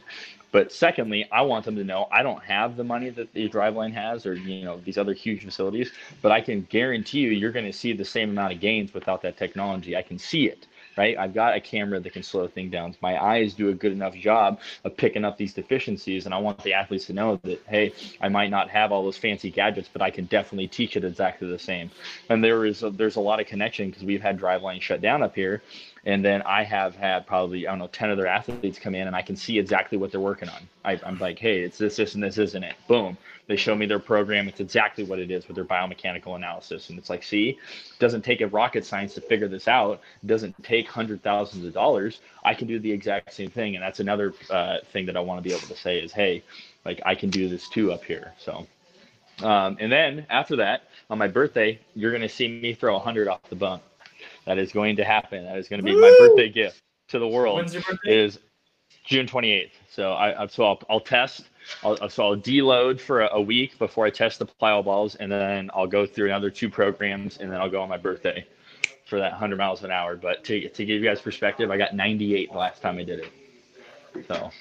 But secondly, I want them to know I don't have the money that the Driveline has or you know these other huge facilities, but I can guarantee you you're going to see the same amount of gains without that technology. I can see it, right? I've got a camera that can slow things down. My eyes do a good enough job of picking up these deficiencies, and I want the athletes to know that hey, I might not have all those fancy gadgets, but I can definitely teach it exactly the same. And there is a, there's a lot of connection because we've had Driveline shut down up here, and then I have had probably I don't know ten other athletes come in, and I can see exactly what they're working on. I, I'm like, hey, it's this, this, and this, isn't it? Boom. They show me their program. It's exactly what it is with their biomechanical analysis, and it's like, see, it doesn't take a rocket science to figure this out. It doesn't take hundred thousands of dollars. I can do the exact same thing, and that's another uh, thing that I want to be able to say is, hey, like I can do this too up here. So. Um, and then after that, on my birthday, you're going to see me throw 100 off the bump. That is going to happen. That is going to be my birthday gift to the world. When's your birthday? Is June 28th. So I, I so I'll, I'll test. I'll, so I'll deload for a, a week before I test the plyo balls, and then I'll go through another two programs, and then I'll go on my birthday for that 100 miles an hour. But to to give you guys perspective, I got 98 the last time I did it. So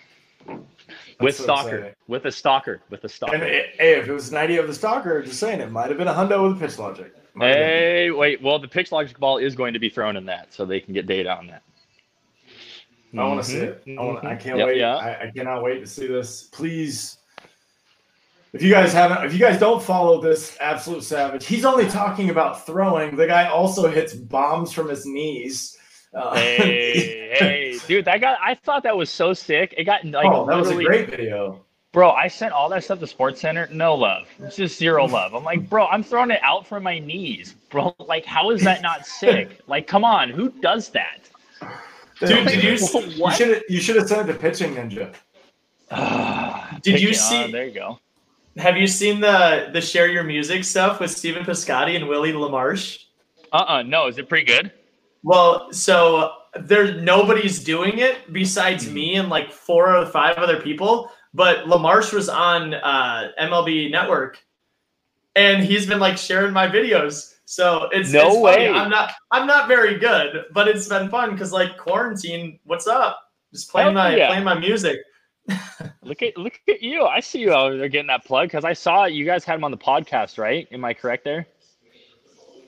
with so stalker, exciting. with a stalker, with a stalker. And hey, if it was 90 of the stalker, just saying, it might have been a hundo with a PitchLogic. Might have been. Hey, wait. Well, the PitchLogic ball is going to be thrown in that, so they can get data on that. I want to see it. I, wanna, I can't Yep, wait. yeah. I, I cannot wait to see this. Please, if you guys haven't, if you guys don't follow this absolute savage, he's only talking about throwing. The guy also hits bombs from his knees. Uh, [LAUGHS] Hey, hey, dude, that got. I thought that was so sick. It got like oh, that was a great video. Bro, I sent all that stuff to Sports Center. No love. It's just zero [LAUGHS] love. I'm like, bro, I'm throwing it out from my knees, bro. [LAUGHS] Like, how is that not sick? [LAUGHS] Like, come on, who does that? Dude, did you You should have. You should have sent it to pitching ninja. [SIGHS] Did you Pick it- see- there you go. Have you seen the the share your music stuff with Stephen Piscotty and Willie LaMarche? Uh uh no. Is it pretty good? Well, so there's nobody's doing it besides Mm-hmm. me and like four or five other people. But LaMarche was on uh, MLB Network, and he's been like sharing my videos. So it's No it's funny. way. I'm not I'm not very good, but it's been fun because like quarantine. What's up? Just playing Hell my yeah. playing my music. [LAUGHS] Look at look at you. I see you out there getting that plug because I saw you guys had him on the podcast, right? Am I correct there?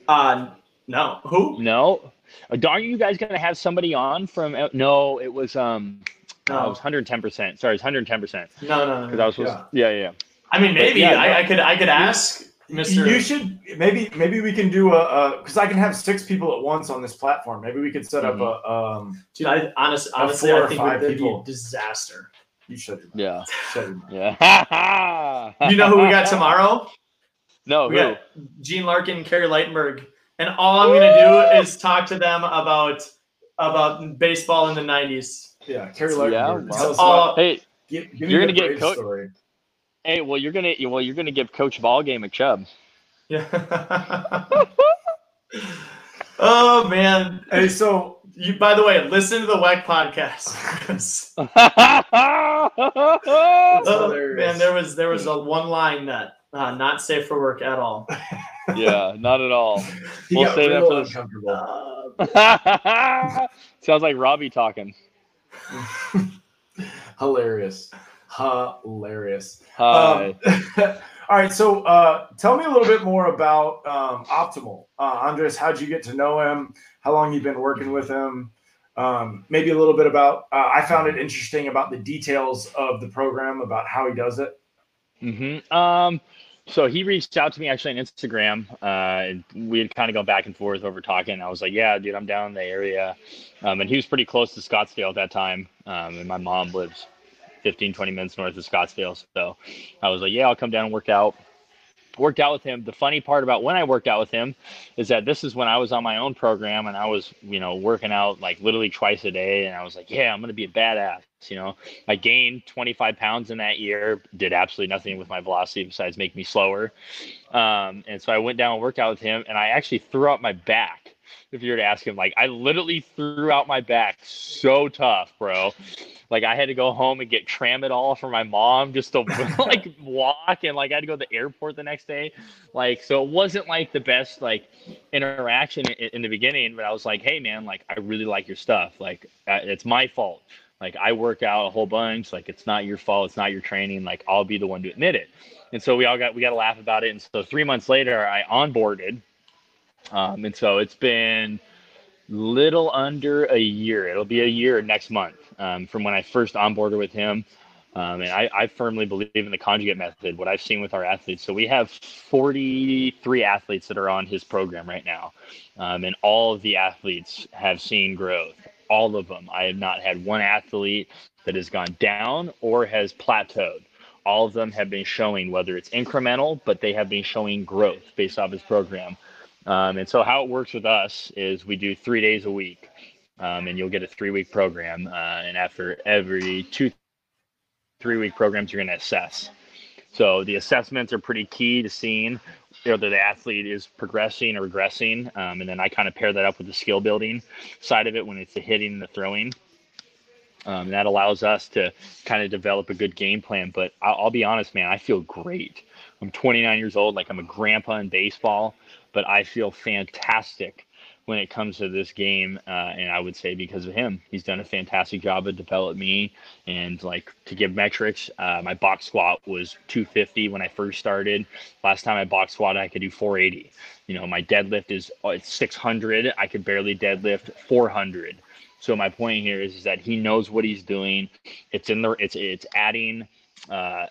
Uh, no, who? No. Uh, Aren't you guys gonna have somebody on from? uh, No, it was um. No. it was 110 percent. Sorry, it's 110 percent No, no, because. I was supposed. Yeah, yeah. I mean, maybe yeah, I, no. I could I could ask Mr. You should maybe maybe we can do a because I can have six people at once on this platform. Maybe we could set up a um. Dude, I honest, honestly, I think five that'd be people. a disaster. You should. Yeah. should. [LAUGHS] Yeah. You know who we got tomorrow? no, We who? got Gene Larkin, Kerry Leitenberg, and all I'm gonna do is talk to them about about baseball in the '90s. Yeah, Kerry Yeah, Larkin. wow. Tell us All- about, Hey, give, give you're gonna get Braves coach- story. hey, well, you're gonna well, you're gonna give Coach ball game a chub. Yeah. [LAUGHS] oh man. Hey, so You, by the way, listen to the WEC podcast. [LAUGHS] [LAUGHS] oh, man, there was there was a one line that uh, not safe for work at all. yeah, not at all. We'll got say that for the- uncomfortable. Uh, Sounds like Robbie talking. [LAUGHS] Hilarious, hilarious. Hi. Um, [LAUGHS] all right, so uh, tell me a little bit more about um, Optimal. Uh, Andres, how'd you get to know him? How long you've been working with him? Um, maybe a little bit about. Uh, I found it interesting about the details of the program, about how he does it. hmm Um, so he reached out to me actually on Instagram. Uh, and we had kind of gone back and forth over talking. I was like, "Yeah, dude, I'm down in the area," um, and he was pretty close to Scottsdale at that time. Um, and my mom lives 15, 20 minutes north of Scottsdale, so I was like, "Yeah, I'll come down and work out." Worked out with him. The funny part about when I worked out with him is that this is when I was on my own program and I was, you know, working out like literally twice a day. And I was like, "Yeah, I'm gonna be a badass," you know. I gained 25 pounds in that year, did absolutely nothing with my velocity besides make me slower. Um, and so I went down and worked out with him, and I actually threw out my back. If you were to ask him, like, I literally threw out my back so tough, bro. Like, I had to go home and get tramadol for my mom just to [LAUGHS] like [LAUGHS] walk, and like I had to go to the airport the next day. Like, so it wasn't like the best like interaction in, in the beginning, but I was like, hey, man, like, I really like your stuff. Like, uh, it's my fault like I work out a whole bunch. Like it's not your fault. It's not your training. Like I'll be the one to admit it. And so we all got we got to laugh about it. And so three months later, I onboarded. Um, and so it's been little under a year. It'll be a year next month um, from when I first onboarded with him. Um, and I, I firmly believe in the conjugate method, what I've seen with our athletes. So we have 43 athletes that are on his program right now. Um, and all of the athletes have seen growth. All of them. I have not had one athlete that has gone down or has plateaued. All of them have been showing, whether it's incremental, but they have been showing growth based off his program. Um, and so, how it works with us is we do three days a week, um, and you'll get a three week program. Uh, and after every two, three week programs, you're going to assess. So, the assessments are pretty key to seeing whether the athlete is progressing or regressing. Um, and then I kind of pair that up with the skill building side of it when it's the hitting and the throwing. Um, that allows us to kind of develop a good game plan. But I'll, I'll be honest, man, I feel great. I'm 29 years old, like I'm a grandpa in baseball, but I feel fantastic when it comes to this game. Uh, and I would say because of him, he's done a fantastic job of developing me. And like to give metrics, uh, my box squat was 250 when I first started. Last time I box squatted, I could do 480. You know, my deadlift is oh, it's 600. I could barely deadlift 400. So my point here is, is that he knows what he's doing. It's in the it's it's adding uh,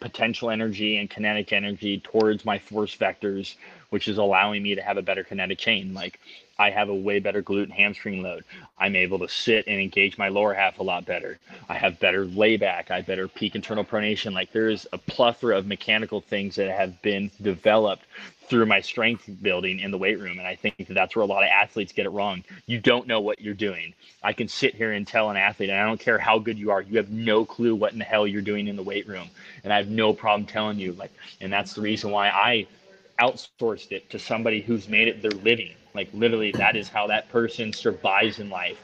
potential energy and kinetic energy towards my force vectors, which is allowing me to have a better kinetic chain. Like I have a way better glute and hamstring load. I'm able to sit and engage my lower half a lot better. I have better layback. I have better peak internal pronation. Like there's a plethora of mechanical things that have been developed through my strength building in the weight room. And I think that that's where a lot of athletes get it wrong. You don't know what you're doing. I can sit here and tell an athlete, and I don't care how good you are, you have no clue what in the hell you're doing in the weight room. And I have no problem telling you, like, and that's the reason why I outsourced it to somebody who's made it their living. Like literally, that is how that person survives in life,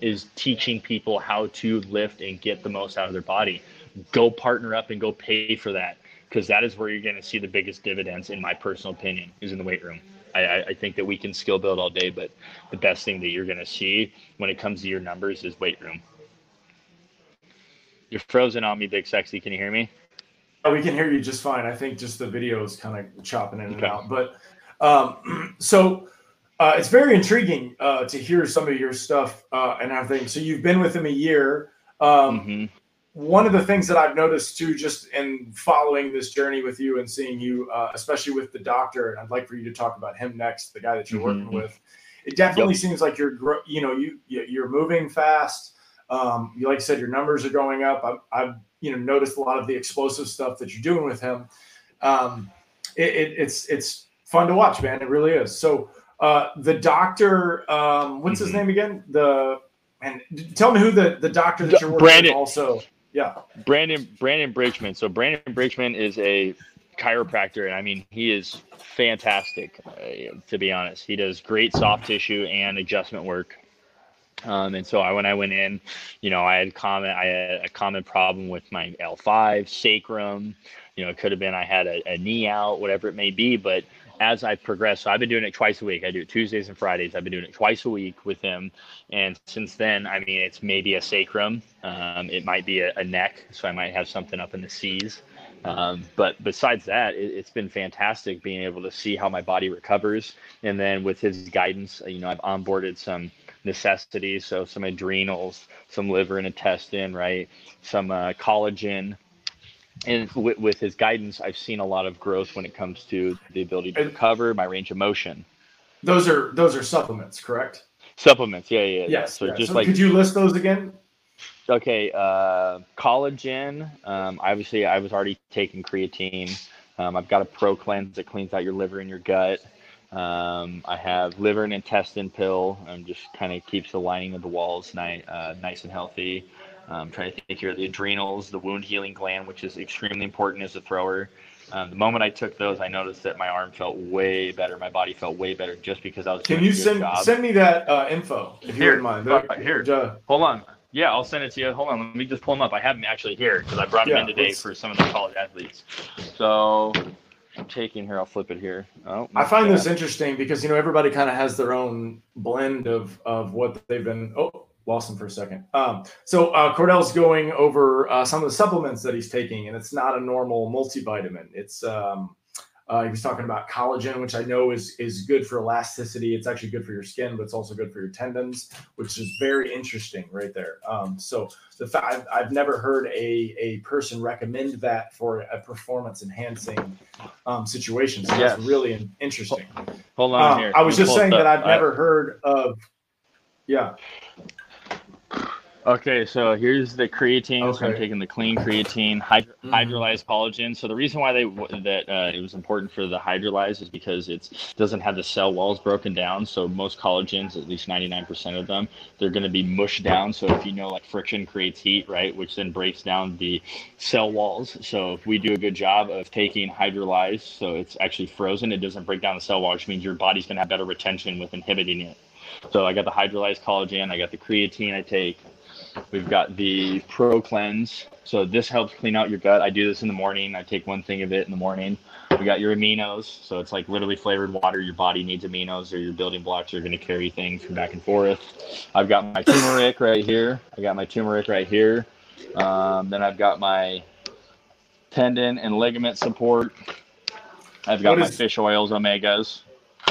is teaching people how to lift and get the most out of their body. Go partner up and go pay for that because that is where you're going to see the biggest dividends, in my personal opinion, is in the weight room. I, I, think that we can skill build all day, but the best thing that you're going to see when it comes to your numbers is weight room. You're frozen on me, big sexy. Can you hear me? Oh, we can hear you just fine. I think just the video is kind of chopping in and out. But um, [CLEARS THROAT] so uh, it's very intriguing uh, to hear some of your stuff uh, and everything. So you've been with him a year. Um, hmm one of the things that I've noticed too, just in following this journey with you and seeing you, uh, especially with the doctor, and I'd like for you to talk about him next, the guy that you're Mhm. working with. It definitely Yep. seems like you're, you know, you you- you're moving fast. Um, you like I said, your numbers are going up. I've, I've you know noticed a lot of the explosive stuff that you're doing with him. Um, it, it, it's it's fun to watch, man. It really is. So uh, the doctor, um, what's his Mhm. name again? The and tell me who the the doctor that you're working Brandon. with also. Yeah. Brandon Brandon Bridgman. So Brandon Bridgman is a chiropractor, and I mean he is fantastic. Uh, to be honest, he does great soft tissue and adjustment work. Um, and so I, when I went in, you know, I had common, I had a common problem with my L5 sacrum. You know, it could have been I had a, a knee out, whatever it may be. But as I progressed, so I've been doing it twice a week. I do it Tuesdays and Fridays. I've been doing it twice a week with him. And since then, I mean, it's maybe a sacrum. Um, it might be a, a neck. So I might have something up in the C's. Um, but besides that, it, it's been fantastic being able to see how my body recovers. And then with his guidance, you know, I've onboarded some necessities. So some adrenals, some liver and intestine, right? Some uh, collagen. And with, with his guidance, I've seen a lot of growth when it comes to the ability to recover, my range of motion. Those are those are supplements, correct? Supplements, yeah, yeah, yeah. Yes. So yeah. just So like could you list those again? okay, uh, collagen. Um, obviously, I was already taking creatine. Um, I've got a pro cleanse that cleans out your liver and your gut. Um, I have liver and intestine pill, just kind of keeps the lining of the walls nice, uh, nice and healthy. Um, trying to take care of the adrenals, the wound healing gland, which is extremely important as a thrower. Um, the moment I took those, I noticed that my arm felt way better. My body felt way better just because I was Can you send job. send me that uh, info if you Here. wouldn't mind? Uh, here. Uh, Hold on. Yeah, I'll send it to you. Hold on. Let me just pull them up. I have them actually here because I brought them Yeah, in today let's- for some of the college athletes. So taking here. I'll flip it here. Oh, I find yeah. this interesting because you know everybody kind of has their own blend of of what they've been. Oh, lost him for a second. Um, so uh, Cordell's going over uh, some of the supplements that he's taking, and it's not a normal multivitamin. It's um, uh, he was talking about collagen, which I know is is good for elasticity. It's actually good for your skin, but it's also good for your tendons, which is very interesting right there. Um, so the fa- I've, I've never heard a a person recommend that for a performance enhancing um, situation. So Yes. that's really interesting. Hold on Um, here. I was just saying that I've I- never heard of. Yeah. Okay, so here's the creatine. So I'm taking the clean creatine, hydro- Mhm. hydrolyzed collagen. So the reason why they that uh, it was important for the hydrolyzed is because it doesn't have the cell walls broken down. So most collagens, at least 99% of them, they're going to be mushed down. So if you know, like friction creates heat, right, which then breaks down the cell walls. So if we do a good job of taking hydrolyzed, so it's actually frozen, it doesn't break down the cell wall, which means your body's going to have better retention with inhibiting it. So I got the hydrolyzed collagen, I got the creatine I take. We've got the Pro Cleanse. So this helps clean out your gut. I do this in the morning. I take one thing of it in the morning. We got your aminos. So it's like literally flavored water. Your body needs aminos or your building blocks are going to carry things from back and forth. I've got my turmeric right here. I got my turmeric right here. Um, then I've got my tendon and ligament support. I've got What my fish oils, omegas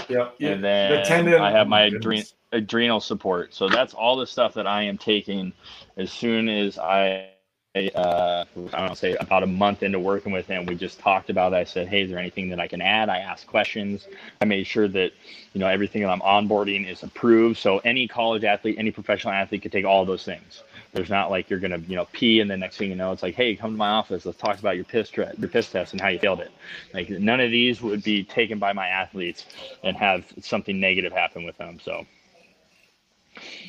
Yeah. and then the tendon. I have oh my adrenal adrenal support. So that's all the stuff that I am taking as soon as I, uh, I don't say about a month into working with him. We just talked about it. I said, hey, is there anything that I can add? I asked questions. I made sure that, you know, everything that I'm onboarding is approved. So any college athlete, any professional athlete could take all those things. There's not like you're gonna, you know, pee and the next thing you know, it's like, hey, come to my office. Let's talk about your piss tre- your piss test and how you failed it. Like none of these would be taken by my athletes and have something negative happen with them. So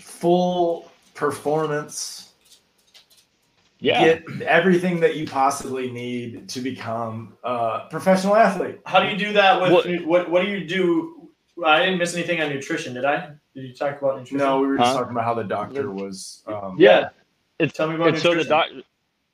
full performance. yeah, Get everything that you possibly need to become a professional athlete. How do you do that with What- what? What, what do you do? I didn't miss anything on nutrition, did I? Did you talk about nutrition? No, we were just Huh? talking about how the doctor was. Um, yeah. It's Tell me about and so the nutrition.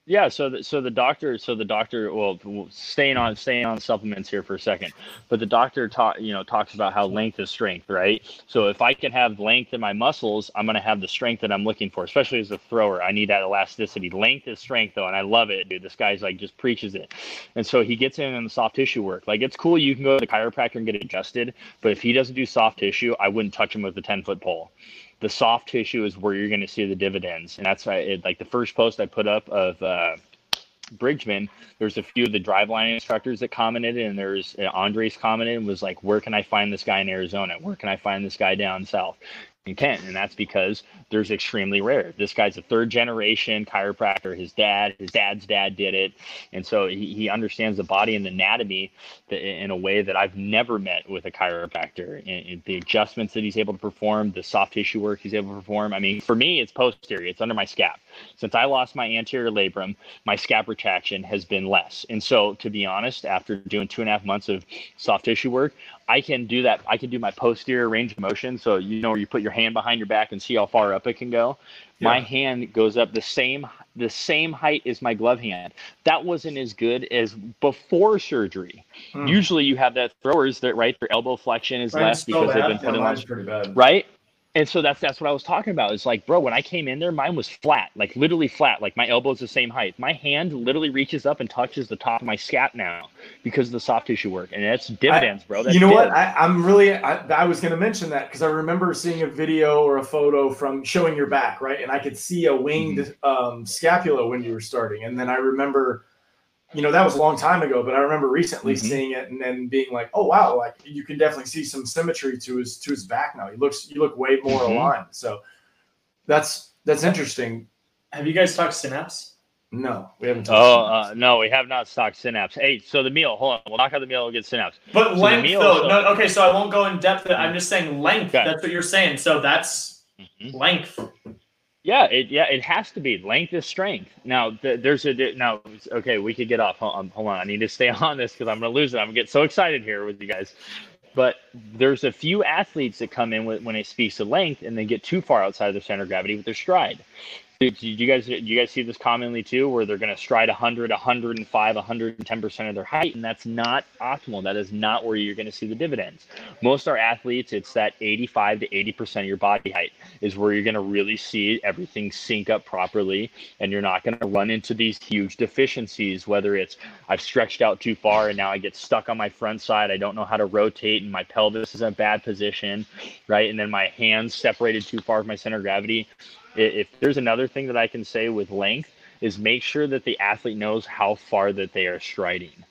Yeah so the, so the doctor so the doctor well staying on staying on supplements here for a second but the doctor talk you know talks about how length is strength right? So if i can have length in my muscles i'm going to have the strength that i'm looking for especially as a thrower. I need that elasticity. Length is strength though and i love it dude. This guy's like just preaches it. And so he gets in on the soft tissue work. Like it's cool you can go to the chiropractor and get adjusted but if he doesn't do soft tissue i wouldn't touch him with a 10 foot pole the soft tissue is where you're going to see the dividends. And that's why, it, like the first post I put up of uh, Bridgman, there's a few of the driveline instructors that commented, and there's uh, Andres commented and was like, "Where can I find this guy in Arizona? Where can I find this guy down south?" Can, and that's because there's extremely rare. This guy's a third generation chiropractor. His dad, his dad's dad did it, and so he, he understands the body and the anatomy in a way that I've never met with a chiropractor. And, and the adjustments that he's able to perform, the soft tissue work he's able to perform. I mean, for me, it's posterior. It's under my scap. Since I lost my anterior labrum, my scap retraction has been less. And so, to be honest, after doing two and a half months of soft tissue work, I can do that. I can do my posterior range of motion. So you know, you put your hand behind your back and see how far up it can go. Yeah. My hand goes up the same the same height as my glove hand. That wasn't as good as before surgery. Hmm. Usually, you have that throwers that right their elbow flexion is less because they've been putting on right and so that's that's what I was talking about. It's like, bro, when I came in there, mine was flat, like literally flat, like my elbow's the same height. My hand literally reaches up and touches the top of my scap now because of the soft tissue work, and that's dividends, I, bro. That's you know what? I, am really I, I was going to mention that because I remember seeing a video or a photo from showing your back, right, and I could see a winged mm-hmm. um, scapula when you were starting, and then I remember you know that was a long time ago but i remember recently mm-hmm. seeing it and then being like oh wow like you can definitely see some symmetry to his to his back now he looks you look way more mm-hmm. aligned so that's that's interesting have you guys talked synapse no we haven't talked. oh uh, no we have not talked synapse hey so the meal hold on we'll knock out the meal we'll get synapse but so length meal, though so, no okay so i won't go in depth i'm just saying length okay. that's what you're saying so that's mm-hmm. length yeah, it yeah it has to be. Length is strength. Now th- there's a now okay we could get off. Hold on, hold on. I need to stay [LAUGHS] on this because I'm gonna lose it. I'm gonna get so excited here with you guys. But there's a few athletes that come in with, when it speaks to length and they get too far outside of their center of gravity with their stride. Do you guys you guys see this commonly too, where they're going to stride 100, 105, 110 percent of their height, and that's not optimal. That is not where you're going to see the dividends. Most our athletes, it's that 85 to 80 percent of your body height is where you're going to really see everything sync up properly, and you're not going to run into these huge deficiencies. Whether it's I've stretched out too far and now I get stuck on my front side, I don't know how to rotate, and my pelvis is in a bad position, right? And then my hands separated too far from my center of gravity if there's another thing that I can say with length is make sure that the athlete knows how far that they are striding.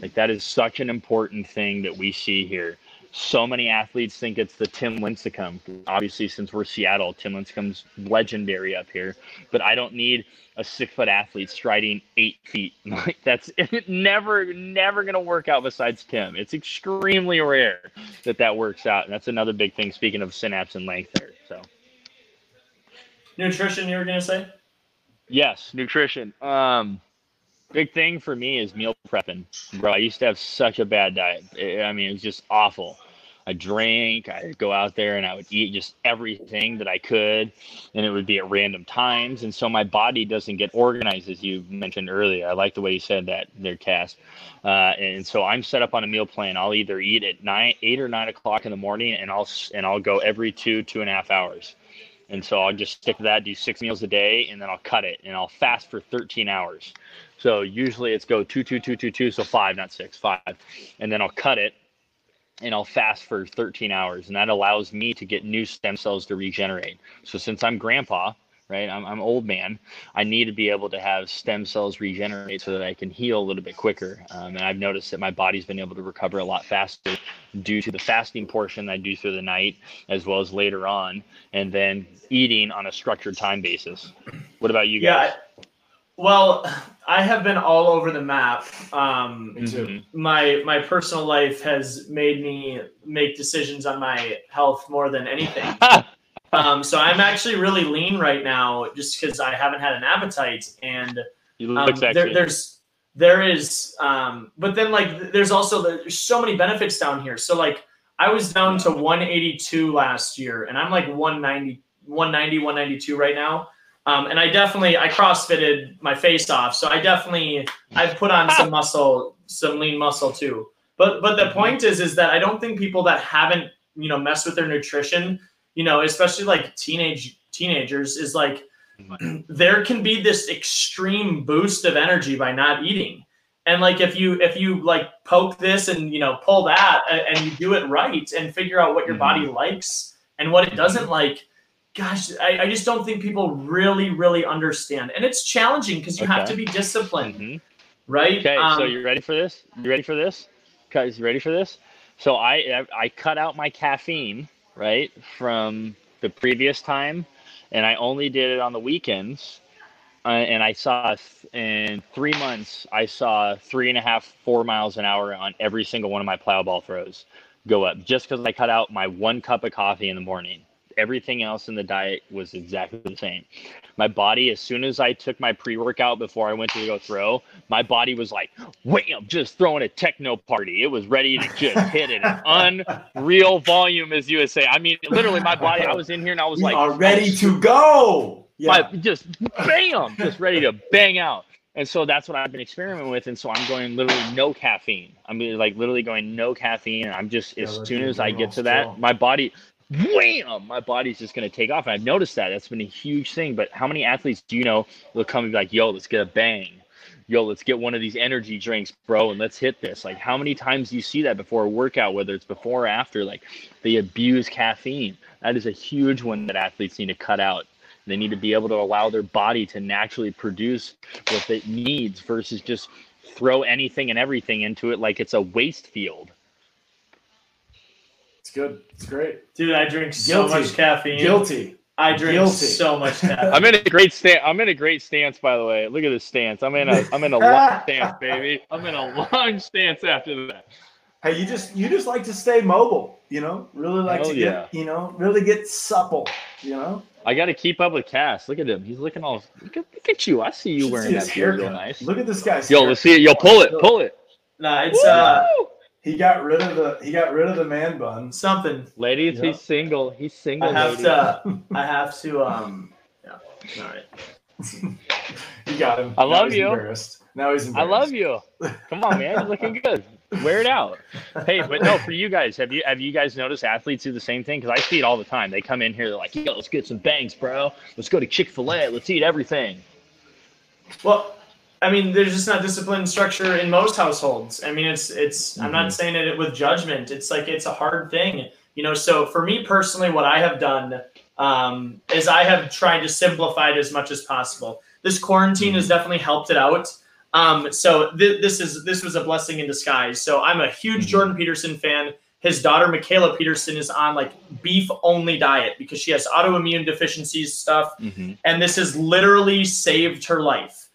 Like that is such an important thing that we see here. So many athletes think it's the Tim Lincecum. Obviously, since we're Seattle, Tim Lincecum's legendary up here. But I don't need a six foot athlete striding eight feet. [LAUGHS] Like that's [LAUGHS] never, never going to work out besides Tim. It's extremely rare that that works out. And that's another big thing. Speaking of synapse and length there. So. Nutrition, you were gonna say? Yes, nutrition. Um, big thing for me is meal prepping, bro. I used to have such a bad diet. I mean, it was just awful. I drank, I'd go out there and I would eat just everything that I could, and it would be at random times. And so my body doesn't get organized, as you mentioned earlier. I like the way you said that there, Cass. Uh, and so I'm set up on a meal plan. I'll either eat at nine, eight or nine o'clock in the morning, and I'll and I'll go every two, two and a half hours. And so I'll just stick to that, do six meals a day, and then I'll cut it and I'll fast for 13 hours. So usually it's go two, two, two, two, two, so five, not six, five. And then I'll cut it and I'll fast for 13 hours. And that allows me to get new stem cells to regenerate. So since I'm grandpa, right? I'm, I'm old man. I need to be able to have stem cells regenerate so that I can heal a little bit quicker. Um, and I've noticed that my body's been able to recover a lot faster due to the fasting portion I do through the night, as well as later on, and then eating on a structured time basis. What about you guys? Yeah. Well, I have been all over the map. Um, mm-hmm. My my personal life has made me make decisions on my health more than anything. [LAUGHS] Um, so I'm actually really lean right now, just because I haven't had an appetite, and um, there, there's there is, um, but then like there's also there's so many benefits down here. So like I was down to 182 last year, and I'm like 190, 190, 192 right now. Um, and I definitely I crossfitted my face off, so I definitely I've put on some [LAUGHS] muscle, some lean muscle too. But but the mm-hmm. point is is that I don't think people that haven't you know messed with their nutrition you know, especially like teenage teenagers, is like there can be this extreme boost of energy by not eating. And like if you if you like poke this and you know pull that and you do it right and figure out what your body mm-hmm. likes and what it doesn't like, gosh, I, I just don't think people really, really understand. And it's challenging because you have to be disciplined, Mhm. right? Okay, so Um, you ready for this? You ready for this? Guys, you ready for this? So I I cut out my caffeine right from the previous time, and I only did it on the weekends. Uh, and I saw in three months, I saw three and a half, four miles an hour on every single one of my plyo ball throws go up just because I cut out my one cup of coffee in the morning. Everything else in the diet was exactly the same. My body, as soon as I took my pre workout before I went to go throw, my body was like, wham, just throwing a techno party. It was ready to just hit it. An [LAUGHS] unreal volume, as you would say. I mean, literally, my body, I was in here and I was We like, are ready to go. Yeah. my- just bam, just ready to bang out. And so that's what I've been experimenting with. And so I'm going literally no caffeine. I'm like literally going no caffeine. And I'm just, Yeah, as soon as I get to that, my body, wham, my body's just going to take off. And I've noticed that. That's been a huge thing. But how many athletes do you know will come and be like, yo, let's get a bang? Yo, let's get one of these energy drinks, bro, and let's hit this. Like, how many times do you see that before a workout, whether it's before or after? Like, they abuse caffeine. That is a huge one that athletes need to cut out. They need to be able to allow their body to naturally produce what it needs versus just throw anything and everything into it like it's a waste field. It's good. It's great. dude, I drink so Guilty. much caffeine. Guilty. I drink Guilty. so much [LAUGHS] caffeine. I'm in a great stance. I'm in a great stance, by the way. Look at this stance. I'm in a I'm in a [LAUGHS] long stance, baby. I'm in a long [LAUGHS] stance after that. Hey, you just you just like to stay mobile, you know? Really like Hell to yeah. get, you know, really get supple, you know? I got to keep up with Cass. Look at him. He's looking all. Look at, look at you. I see you wearing see that his gear real nice. Look at this guy's Yo, let's see it. Yo, pull it. Pull it. nah, it's uh Woo! He got rid of the he got rid of the man bun. something. Ladies, Yeah. he's single. He's single. I have ladies. to. [LAUGHS] I have to. Um. Yeah. All right. [LAUGHS] You got him. I Now love you. Embarrassed. Now he's I love you. Come on, man. You're looking good. Wear it out. Hey, but no, for you guys, have you have you guys noticed athletes do the same thing? Because I see it all the time. They come in here, they're like, "Yo, let's get some bangs, bro. Let's go to Chick Fil A. Let's eat everything." Well, I mean, there's just not discipline structure in most households. I mean, it's it's. I'm not saying it with judgment. It's like it's a hard thing, you know. So for me personally, what I have done um, is I have tried to simplify it as much as possible. This quarantine has definitely helped it out. Um, so th- this is this was a blessing in disguise. So I'm a huge Jordan Peterson fan. His daughter Mikhaila Peterson is on like beef only diet because she has autoimmune deficiencies stuff Mm-hmm. and this has literally saved her life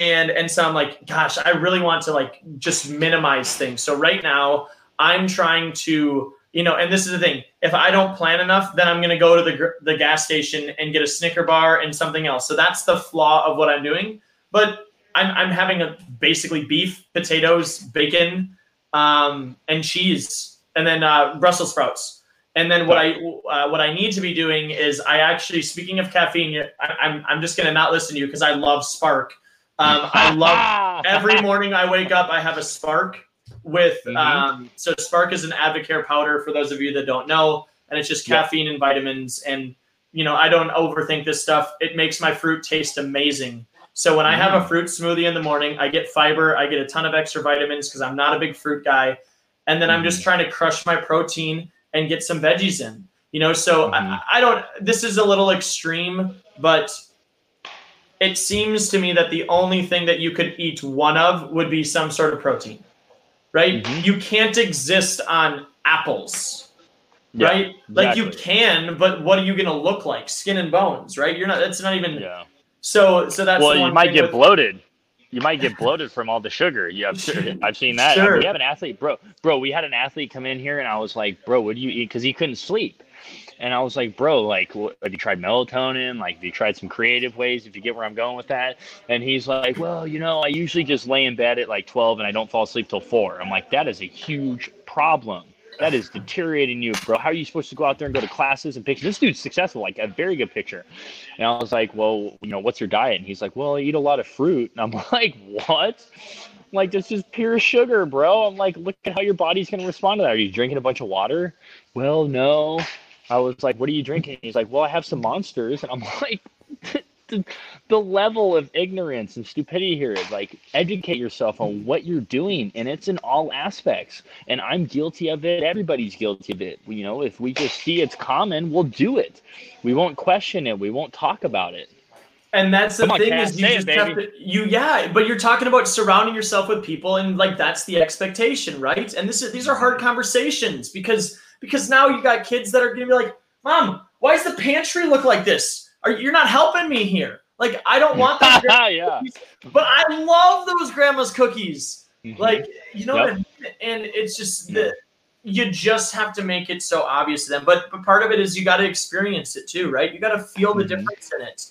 and and so i'm like gosh i really want to like just minimize things. So right now i'm trying to you know and this is the thing. If i don't plan enough then i'm going to go to the the gas station and get a snicker bar and something else. So that's the flaw of what i'm doing. But i'm, I'm having a basically beef potatoes bacon um, and cheese and then uh, brussels sprouts. And then what I uh, what I need to be doing is I actually speaking of caffeine, I, I'm I'm just gonna not listen to you because I love Spark. Um, I love [LAUGHS] every morning I wake up I have a Spark with Mhm. um, so Spark is an Advocare powder for those of you that don't know, and it's just Yep. caffeine and vitamins. And you know I don't overthink this stuff. It makes my fruit taste amazing. So when I have a fruit smoothie in the morning, I get fiber, I get a ton of extra vitamins because I'm not a big fruit guy, and then I'm just trying to crush my protein and get some veggies in. You know, so Mhm. I, I don't. This is a little extreme, but it seems to me that the only thing that you could eat one of would be some sort of protein, right? Mhm. You can't exist on apples, Yeah, right? Like you can, but what are you going to look like? Skin and bones, right? You're not. That's not even. Yeah. So, so that's well, you might get with- bloated. You might get [LAUGHS] bloated from all the sugar. You have, [LAUGHS] I've seen that. Sure. We have an athlete, bro. Bro, we had an athlete come in here, and I was like, "Bro, what do you eat?" Because he couldn't sleep, and I was like, "Bro, like, what, have you tried melatonin? Like, have you tried some creative ways? If you get where I'm going with that?" And he's like, "Well, you know, I usually just lay in bed at like 12, and I don't fall asleep till four. I'm like, "That is a huge problem." That is deteriorating you, bro. How are you supposed to go out there and go to classes and picture? This dude's successful, like a very good picture. And I was like, well, you know, what's your diet? And he's like, well, I eat a lot of fruit. And I'm [LAUGHS] like, what? Like, this is pure sugar, bro. I'm like, look at how your body's going to respond to that. Are you drinking a bunch of water? Well, no. I was like, what are you drinking? He's like, well, I have some monsters. And I'm [LAUGHS] like, the, the level of ignorance and stupidity here is like educate yourself on what you're doing and it's in all aspects. And i'm guilty of it. Everybody's guilty of it. You know if we just see it's common we'll do it. We won't question it. We won't talk about it. And that's the Come thing on, is you just it, have to you yeah, but you're talking about surrounding yourself with people and like that's the expectation, right? And this is these are hard conversations because because now you got kids that are gonna be like, Mom, why does the pantry look like this? Are you're not helping me here? Like I don't want that. [LAUGHS] yeah. but I love those grandma's cookies. Mm-hmm. Like you know, yep. I mean? and it's just the you just have to make it so obvious to them. But but part of it is you got to experience it too, right? You got to feel the mm-hmm. difference in it.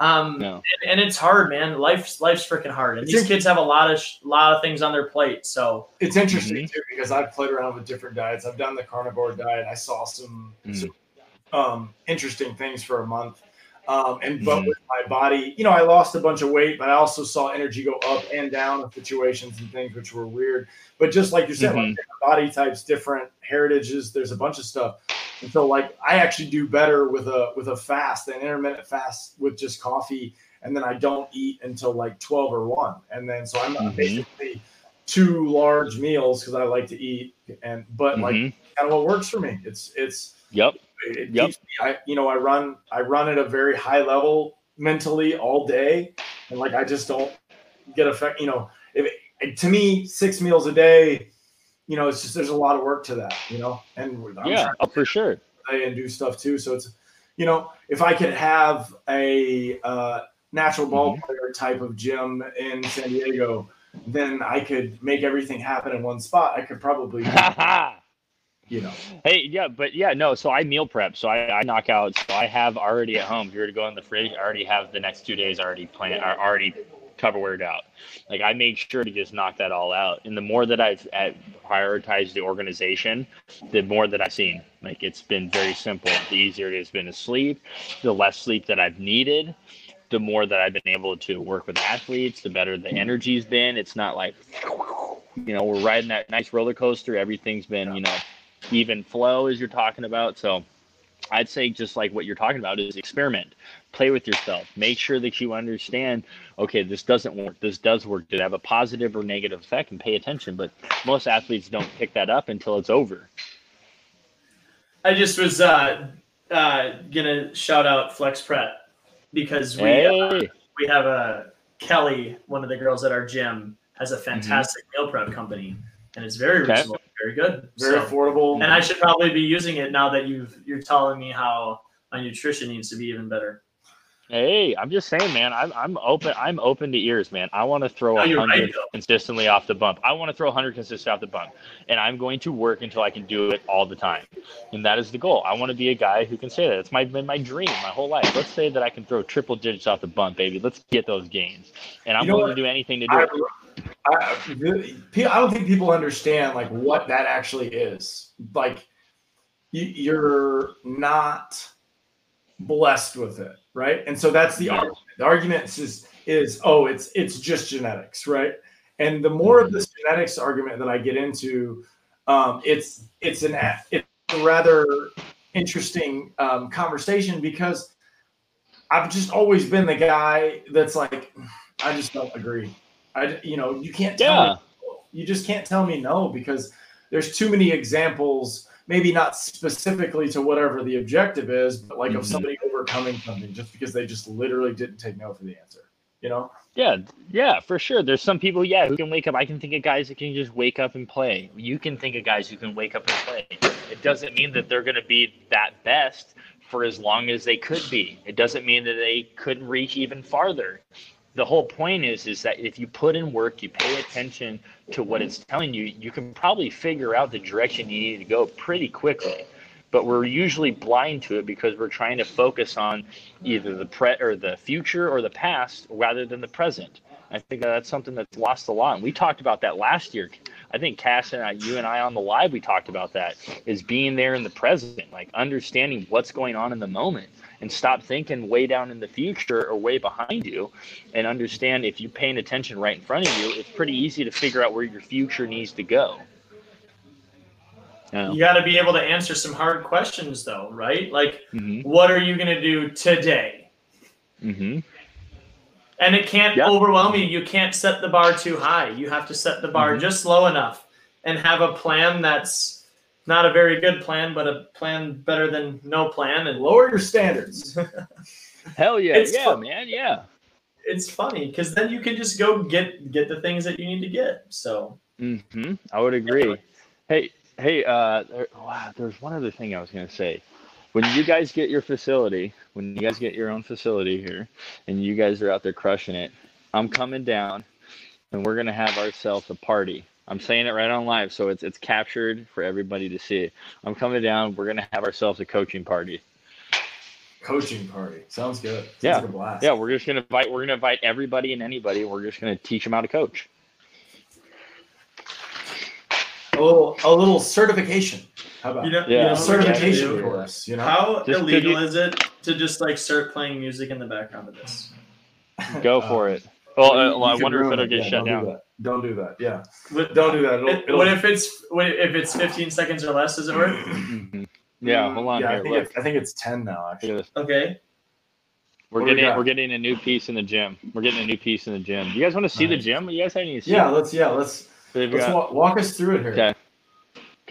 Um, no. and, and, it's hard, man. Life's life's freaking hard, and it's these kids have a lot of sh- lot of things on their plate. So it's interesting mm-hmm. too because I've played around with different diets. I've done the carnivore diet. I saw some, mm. some um, interesting things for a month. Um, and but mm-hmm. with my body, you know, I lost a bunch of weight, but I also saw energy go up and down in situations and things which were weird. But just like you said, mm-hmm. like body types, different heritages, there's a bunch of stuff. And so like I actually do better with a with a fast, an intermittent fast with just coffee, and then I don't eat until like 12 or 1. And then so I'm mm-hmm. basically two large meals because I like to eat and but like mm-hmm. kind of what works for me. It's it's yep it yep. keeps me, I, you know, I run, I run at a very high level mentally all day. And like, I just don't get affect, you know, if it, to me, six meals a day, you know, it's just, there's a lot of work to that, you know, and I'm yeah, oh, for sure. And do stuff too. So it's, you know, if I could have a uh, natural ball mm-hmm. player type of gym in San Diego, then I could make everything happen in one spot. I could probably [LAUGHS] you know. Hey, yeah, but yeah, no. So I meal prep. So I, I knock out. So I have already at home. If you were to go in the fridge, I already have the next two days already planned. Are already covered out. Like I make sure to just knock that all out. And the more that I've prioritized the organization, the more that I've seen. Like it's been very simple. The easier it has been to sleep, the less sleep that I've needed. The more that I've been able to work with athletes, the better the energy's been. It's not like, you know, we're riding that nice roller coaster. Everything's been, you know, even flow as you're talking about. So I'd say just like what you're talking about is experiment, play with yourself, make sure that you understand, okay, this doesn't work, this does work. Did it have a positive or negative effect? And pay attention. But most athletes don't pick that up until it's over. I just was uh, uh, gonna shout out Flex Prep because we uh, hey. uh, we have a Kelly, one of the girls at our gym, has a mm-hmm. fantastic mm-hmm. meal prep company, and it's very okay. reasonable very good. Very so, affordable. And I should probably be using it now that you've you're telling me how my nutrition needs to be even better. Hey, I'm just saying, man. I'm I'm open. I'm open to ears, man. I want to throw a hundred right, consistently off the bump. I want to throw a hundred consistently off the bump, and I'm going to work until I can do it all the time. And that is the goal. I want to be a guy who can say that. It's my been my dream my whole life. Let's say that I can throw triple digits off the bump, baby. Let's get those gains, and I'm willing to do anything to do I, it. I, I don't think people understand like what that actually is. Like, you're not blessed with it, right? And so that's the argument. The argument is is oh, it's it's just genetics, right? And the more of this genetics argument that I get into, um, it's it's an it's a rather interesting um, conversation because I've just always been the guy that's like, I just don't agree. I, you know, you can't tell yeah. me, you just can't tell me no because there's too many examples, maybe not specifically to whatever the objective is, but like mm-hmm. of somebody overcoming something just because they just literally didn't take no for the answer, you know? Yeah, yeah, for sure. There's some people, yeah, who can wake up. I can think of guys that can just wake up and play. You can think of guys who can wake up and play. It doesn't mean that they're going to be that best for as long as they could be. It doesn't mean that they couldn't reach even farther the whole point is is that if you put in work you pay attention to what it's telling you you can probably figure out the direction you need to go pretty quickly. But we're usually blind to it because we're trying to focus on either the pre or the future or the past rather than the present. I think that's something that's lost a lot. And we talked about that last year. I think cass and I, you and i on the live we talked about that is being there in the present like understanding what's going on in the moment and stop thinking way down in the future or way behind you and understand if you're paying attention right in front of you, it's pretty easy to figure out where your future needs to go. You got to be able to answer some hard questions, though, right? Like, mm-hmm. what are you going to do today? Mm-hmm. And it can't Yeah. overwhelm you. You can't set the bar too high. You have to set the bar Mhm. just low enough and have a plan that's not a very good plan, but a plan better than no plan. And Lower your standards. [LAUGHS] Hell yeah, It's yeah, fun. man, yeah. it's funny because then you can just go get get the things that you need to get. So hmm I would agree. Hey, hey, uh, there, wow, there's one other thing I was gonna say. When you guys get your facility, when you guys get your own facility here, and you guys are out there crushing it, I'm coming down, and we're gonna have ourselves a party. I'm saying it right on live, so it's it's captured for everybody to see. I'm coming down. We're gonna have ourselves a coaching party. Coaching party. Sounds good. Sounds Yeah. like a blast. Yeah, we're just gonna invite. We're gonna invite everybody and anybody. We're just gonna teach them how to coach. A little a little certification. How about you know, Yeah. you know a what we have certification course, you know? How Just illegal to is it to just like start playing music in the background of this? Go for it. Well, uh, well I wonder if it'll get Yeah, shut don't down. Do that. Don't do that. Yeah. What, Don't do that. It'll, it- it'll, what if it's what if it's 15 seconds or less? Does it work? Mhm. Yeah, hold on yeah, I think, Look, it's, I think it's 10 now, actually. Okay. We're What we getting we're getting a new piece in the gym. We're getting a new piece in the gym. Do you guys want to see the Nice. gym? You guys have any? Yeah, let's yeah, let's They've let's got- walk, walk us through it here. Okay.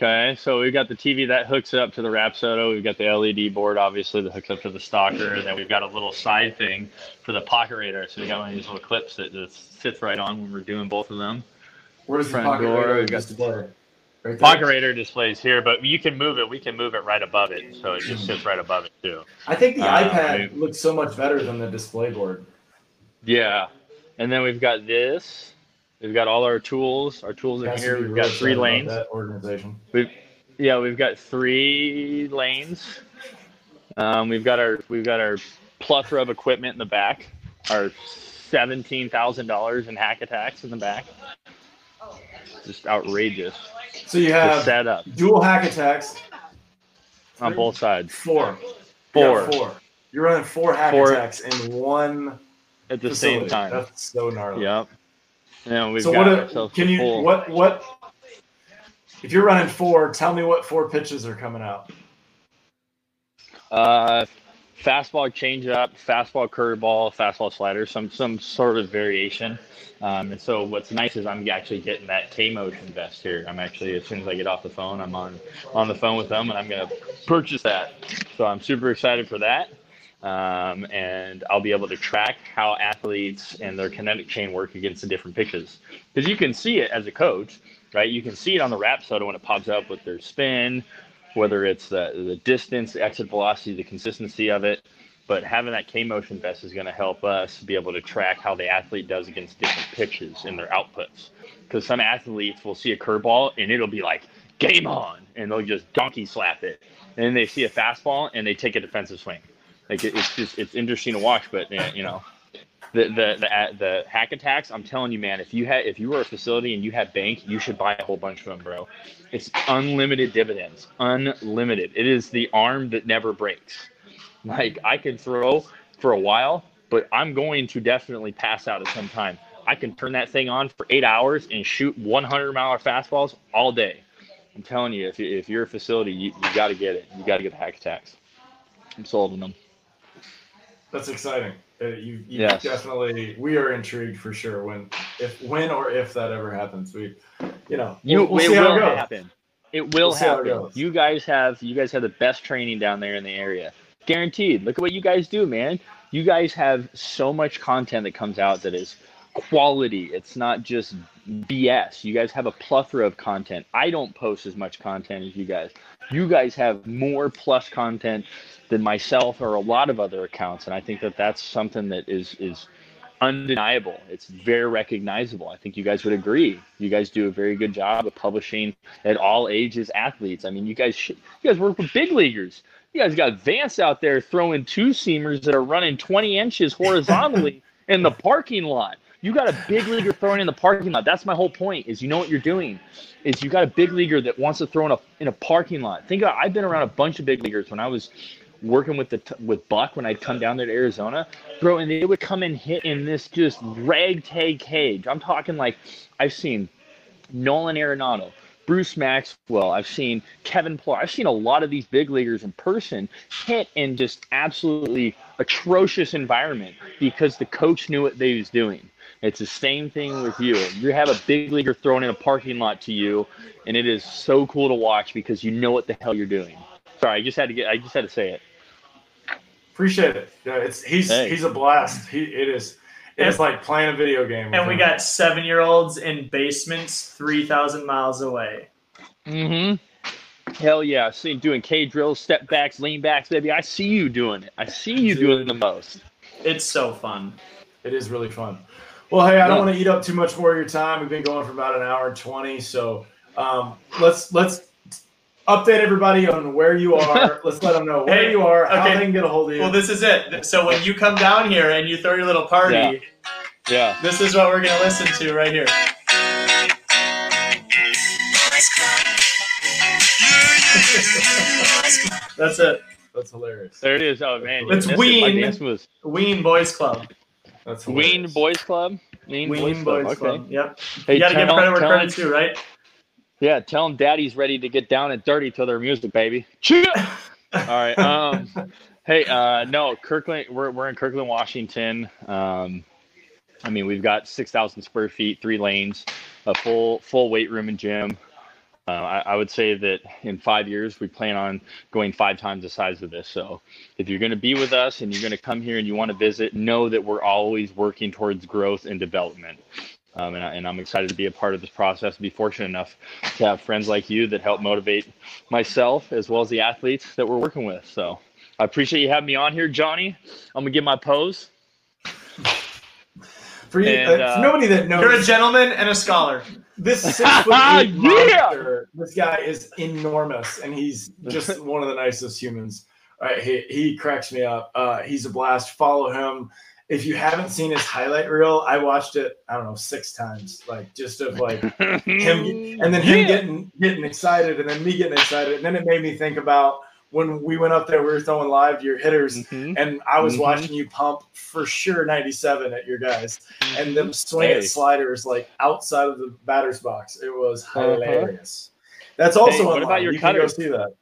Okay, so we've got the TV that hooks up to the Rapsodo. We've got the LED board, obviously, that hooks up to the stalker. And then we've got a little side thing for the pocket radar. So we got one of these little clips that just sits right on when we're doing both of them. Where does the pocket door, radar we've got display? Right? Pocket radar displays here, but you can move it. We can move it right above it, so it just sits right above it too. I think the Uh, iPad we- looks so much better than the display board. Yeah, and then we've got this. We've got all our tools. Our tools in here. We've got three lanes. That organization. Yeah, we've got three lanes. Um, we've got our we've got our plethora of equipment in the back. Our seventeen thousand dollars in hack attacks in the back. Just outrageous. So you have setup dual hack attacks. on both sides. Four. Four Yeah, four. You're running four hack Four. attacks in one at the facility. same time. That's so gnarly. Yep. And we've so got what? ourselves Can you full- what what? If you're running four, tell me what four pitches are coming out. Uh, fastball changeup, fastball curveball, fastball slider, some some sort of variation. Um, and so what's nice is I'm actually getting that K motion vest here. I'm actually as soon as I get off the phone, I'm on on the phone with them, and I'm gonna purchase that. So I'm super excited for that. Um, and I'll be able to track how athletes and their kinetic chain work against the different pitches. Because you can see it as a coach, right? You can see it on the Rapsodo when it pops up with their spin, whether it's the, the distance, the exit velocity, the consistency of it. But having that K motion vest is going to help us be able to track how the athlete does against different pitches in their outputs. Because some athletes will see a curveball and it'll be like game on, and they'll just donkey slap it. And then they see a fastball and they take a defensive swing. Like it, it's just it's interesting to watch, but you know. The, the the the hack attacks. I'm telling you, man. If you had if you were a facility and you had bank, you should buy a whole bunch of them, bro. It's unlimited dividends. Unlimited. It is the arm that never breaks. Like I can throw for a while, but I'm going to definitely pass out at some time. I can turn that thing on for eight hours and shoot 100 mile fastballs all day. I'm telling you, if, you, if you're a facility, you, you got to get it. You got to get the hack attacks. I'm sold on them. That's exciting. Uh, you, you Yes. definitely. We are intrigued for sure. When if when or if that ever happens, we, you know, You, we'll, we'll it see how will it goes. happen. It will We'll how it happen. You guys have you guys have the best training down there in the area. Guaranteed. Look at what you guys do, man. You guys have so much content that comes out that is quality. It's not just BS. You guys have a plethora of content. I don't post as much content as you guys. You guys have more plus content than myself or a lot of other accounts, and I think that that's something that is is undeniable. It's very recognizable. I think you guys would agree. You guys do a very good job of publishing at all ages athletes. I mean, you guys sh- you guys work with big leaguers. You guys got Vance out there throwing two seamers that are running 20 inches horizontally [LAUGHS] in the parking lot. You got a big leaguer throwing in the parking lot. That's my whole point. Is you know what you're doing. Is you got a big leaguer that wants to throw in a in a parking lot. Think about. I've been around a bunch of big leaguers when I was working with the with Buck when I'd come down there to Arizona, bro, and they would come and hit in this just ragtag cage. I'm talking like I've seen Nolan Arenado Bruce Maxwell. I've seen Kevin Pillar. I've seen a lot of these big leaguers in person hit in just absolutely atrocious environment because the coach knew what they was doing. It's the same thing with you. You have a big leaguer thrown in a parking lot to you, and it is so cool to watch because you know what the hell you're doing. Sorry, I just had to get. I just had to say it. Appreciate it. Yeah, it's he's Hey. he's a blast. He it is. It's like playing a video game. And we him. got seven year olds in basements 3,000 miles away. Mm-hmm. Hell yeah. See doing K drills, step backs, lean backs, baby. I see you doing it. I see you doing the most. It's so fun. It is really fun. Well, hey, I don't want to eat up too much more of your time. We've been going for about an hour and twenty, so um, let's let's update everybody on where you are. [LAUGHS] let's let them know where Hey, you are, how okay. they can get a hold of you. Well, this is it. So when you come down here and you throw your little party, Yeah. Yeah. this is what we're going to listen to right here. [LAUGHS] That's it. That's hilarious. There it is. Oh man. you It's missed it. My Ween. dance moves. Ween Boys Club. That's Ween. Boys Club. Ween, Ween Boys, Boys Club. Club. Yep. Hey, you got to give credit where credit's due, right? Yeah, tell them daddy's ready to get down and dirty to their music, baby. [LAUGHS] All right. Um, hey, uh, no, Kirkland. We're we're in Kirkland, Washington. Um, I mean, we've got six thousand square feet, three lanes, a full full weight room and gym. Uh, I, I would say that in five years, we plan on going five times the size of this. So, if you're going to be with us and you're going to come here and you want to visit, know that we're always working towards growth and development. Um, and, I, and I'm excited to be a part of this process and be fortunate enough to have friends like you that help motivate myself as well as the athletes that we're working with. So I appreciate you having me on here, Johnny. I'm gonna give my pose. For you, And, uh, uh, for nobody that knows, You're a gentleman and a scholar. This [LAUGHS] six foot eight Yeah! monster, this guy is enormous, and he's just [LAUGHS] one of the nicest humans. All right, he, he cracks me up. Uh, he's a blast. Follow him. If you haven't seen his highlight reel, I watched it. I don't know six times, like just of like [LAUGHS] him, and then him Yeah. getting getting excited, and then me getting excited, and then it made me think about when we went up there. We were throwing live to your hitters, Mhm. and I was Mhm. watching you pump for sure 97 at your guys, and them swing Hey. at sliders like outside of the batter's box. It was Uh-huh. hilarious. That's also Hey, what online. about your you can go see that.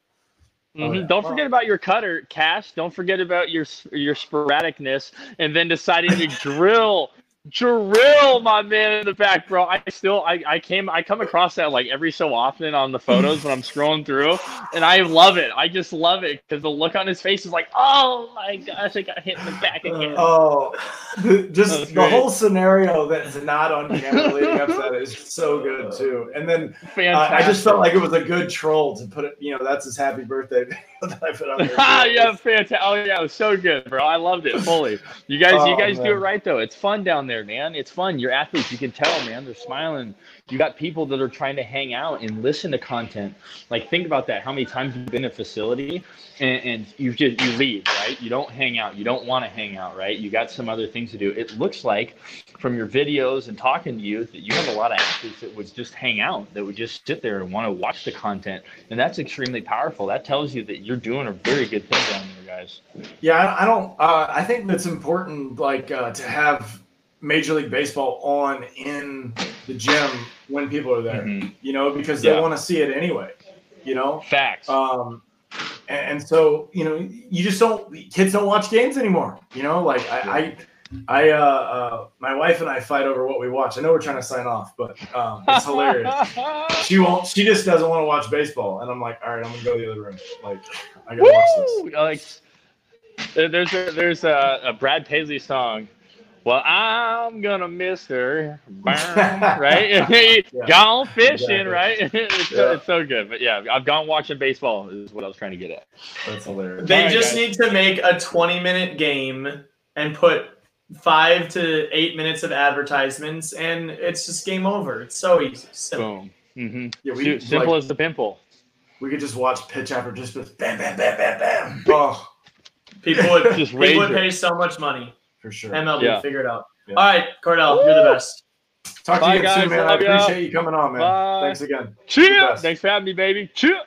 Mhm. Oh, yeah. Don't forget about your cutter, Cash. Don't forget about your your sporadicness, and then deciding to [LAUGHS] drill, drill my man in the back, bro. I still, I, I came, I come across that like every so often on the photos when I'm scrolling through, and I love it. I just love it because the look on his face is like, oh my gosh, I got hit in the back again. Oh, the- just the whole scenario that's not on camera leading up to that is so good too. And then uh. I just felt like it was a good troll to put it. You know, that's his happy birthday [LAUGHS] that I put on there. Ah, [LAUGHS] yeah, fantastic. Oh yeah, it was so good, bro. I loved it fully. You guys, you Oh, guys do it right though. It's fun down there, man. It's fun. You're athletes. You can tell, man. They're smiling. You got people that are trying to hang out and listen to content. Like think about that. How many times you've been in a facility and, and you just you leave, right? You don't hang out. You don't want to hang out, right? You got some other things to do. It looks like from your videos and talking to you that you have a lot of athletes that would just hang out, that would just sit there and want to watch the content, and that's extremely powerful. That tells you that you're doing a very good thing down there, guys. Yeah, I I don't. Uh, I think that's important, like uh, to have Major League Baseball on in the gym when people are there. Mhm. You know, because they Yeah. want to see it anyway. You know, Facts. um, and, and so you know, you just don't. Kids don't watch games anymore. You know, like I, I, I uh, uh, my wife and I fight over what we watch. I know we're trying to sign off, but um, it's hilarious. [LAUGHS] she won't. She just doesn't want to watch baseball, and I'm like, all right, I'm gonna go to the other room. Like, I gotta watch this. Like, there's a, there's a, a Brad Paisley song. Well, I'm gonna miss her, [LAUGHS] Burn, right? [LAUGHS] Gone fishing, Exactly. right? [LAUGHS] it's, so, Yeah. it's so good. But yeah, I've gone watching baseball. Is what I was trying to get at. That's hilarious. They Alright, just guys. need to make a 20 minute game and put five to eight minutes of advertisements, and it's just game over. It's so easy. Simple. Boom. hmm Yeah, we Simple like, as the pimple. we could just watch pitch after just bam, bam, bam, bam, bam. Oh, People would Just people would rager. pay so much money. For sure. MLB Yeah. figure it out. Yeah. All right, Cordell, you're the best. Talk to you again guys. soon, man. I Love ya. appreciate you coming on, man. Bye. Thanks again. Cheers. Thanks for having me, baby. Cheer!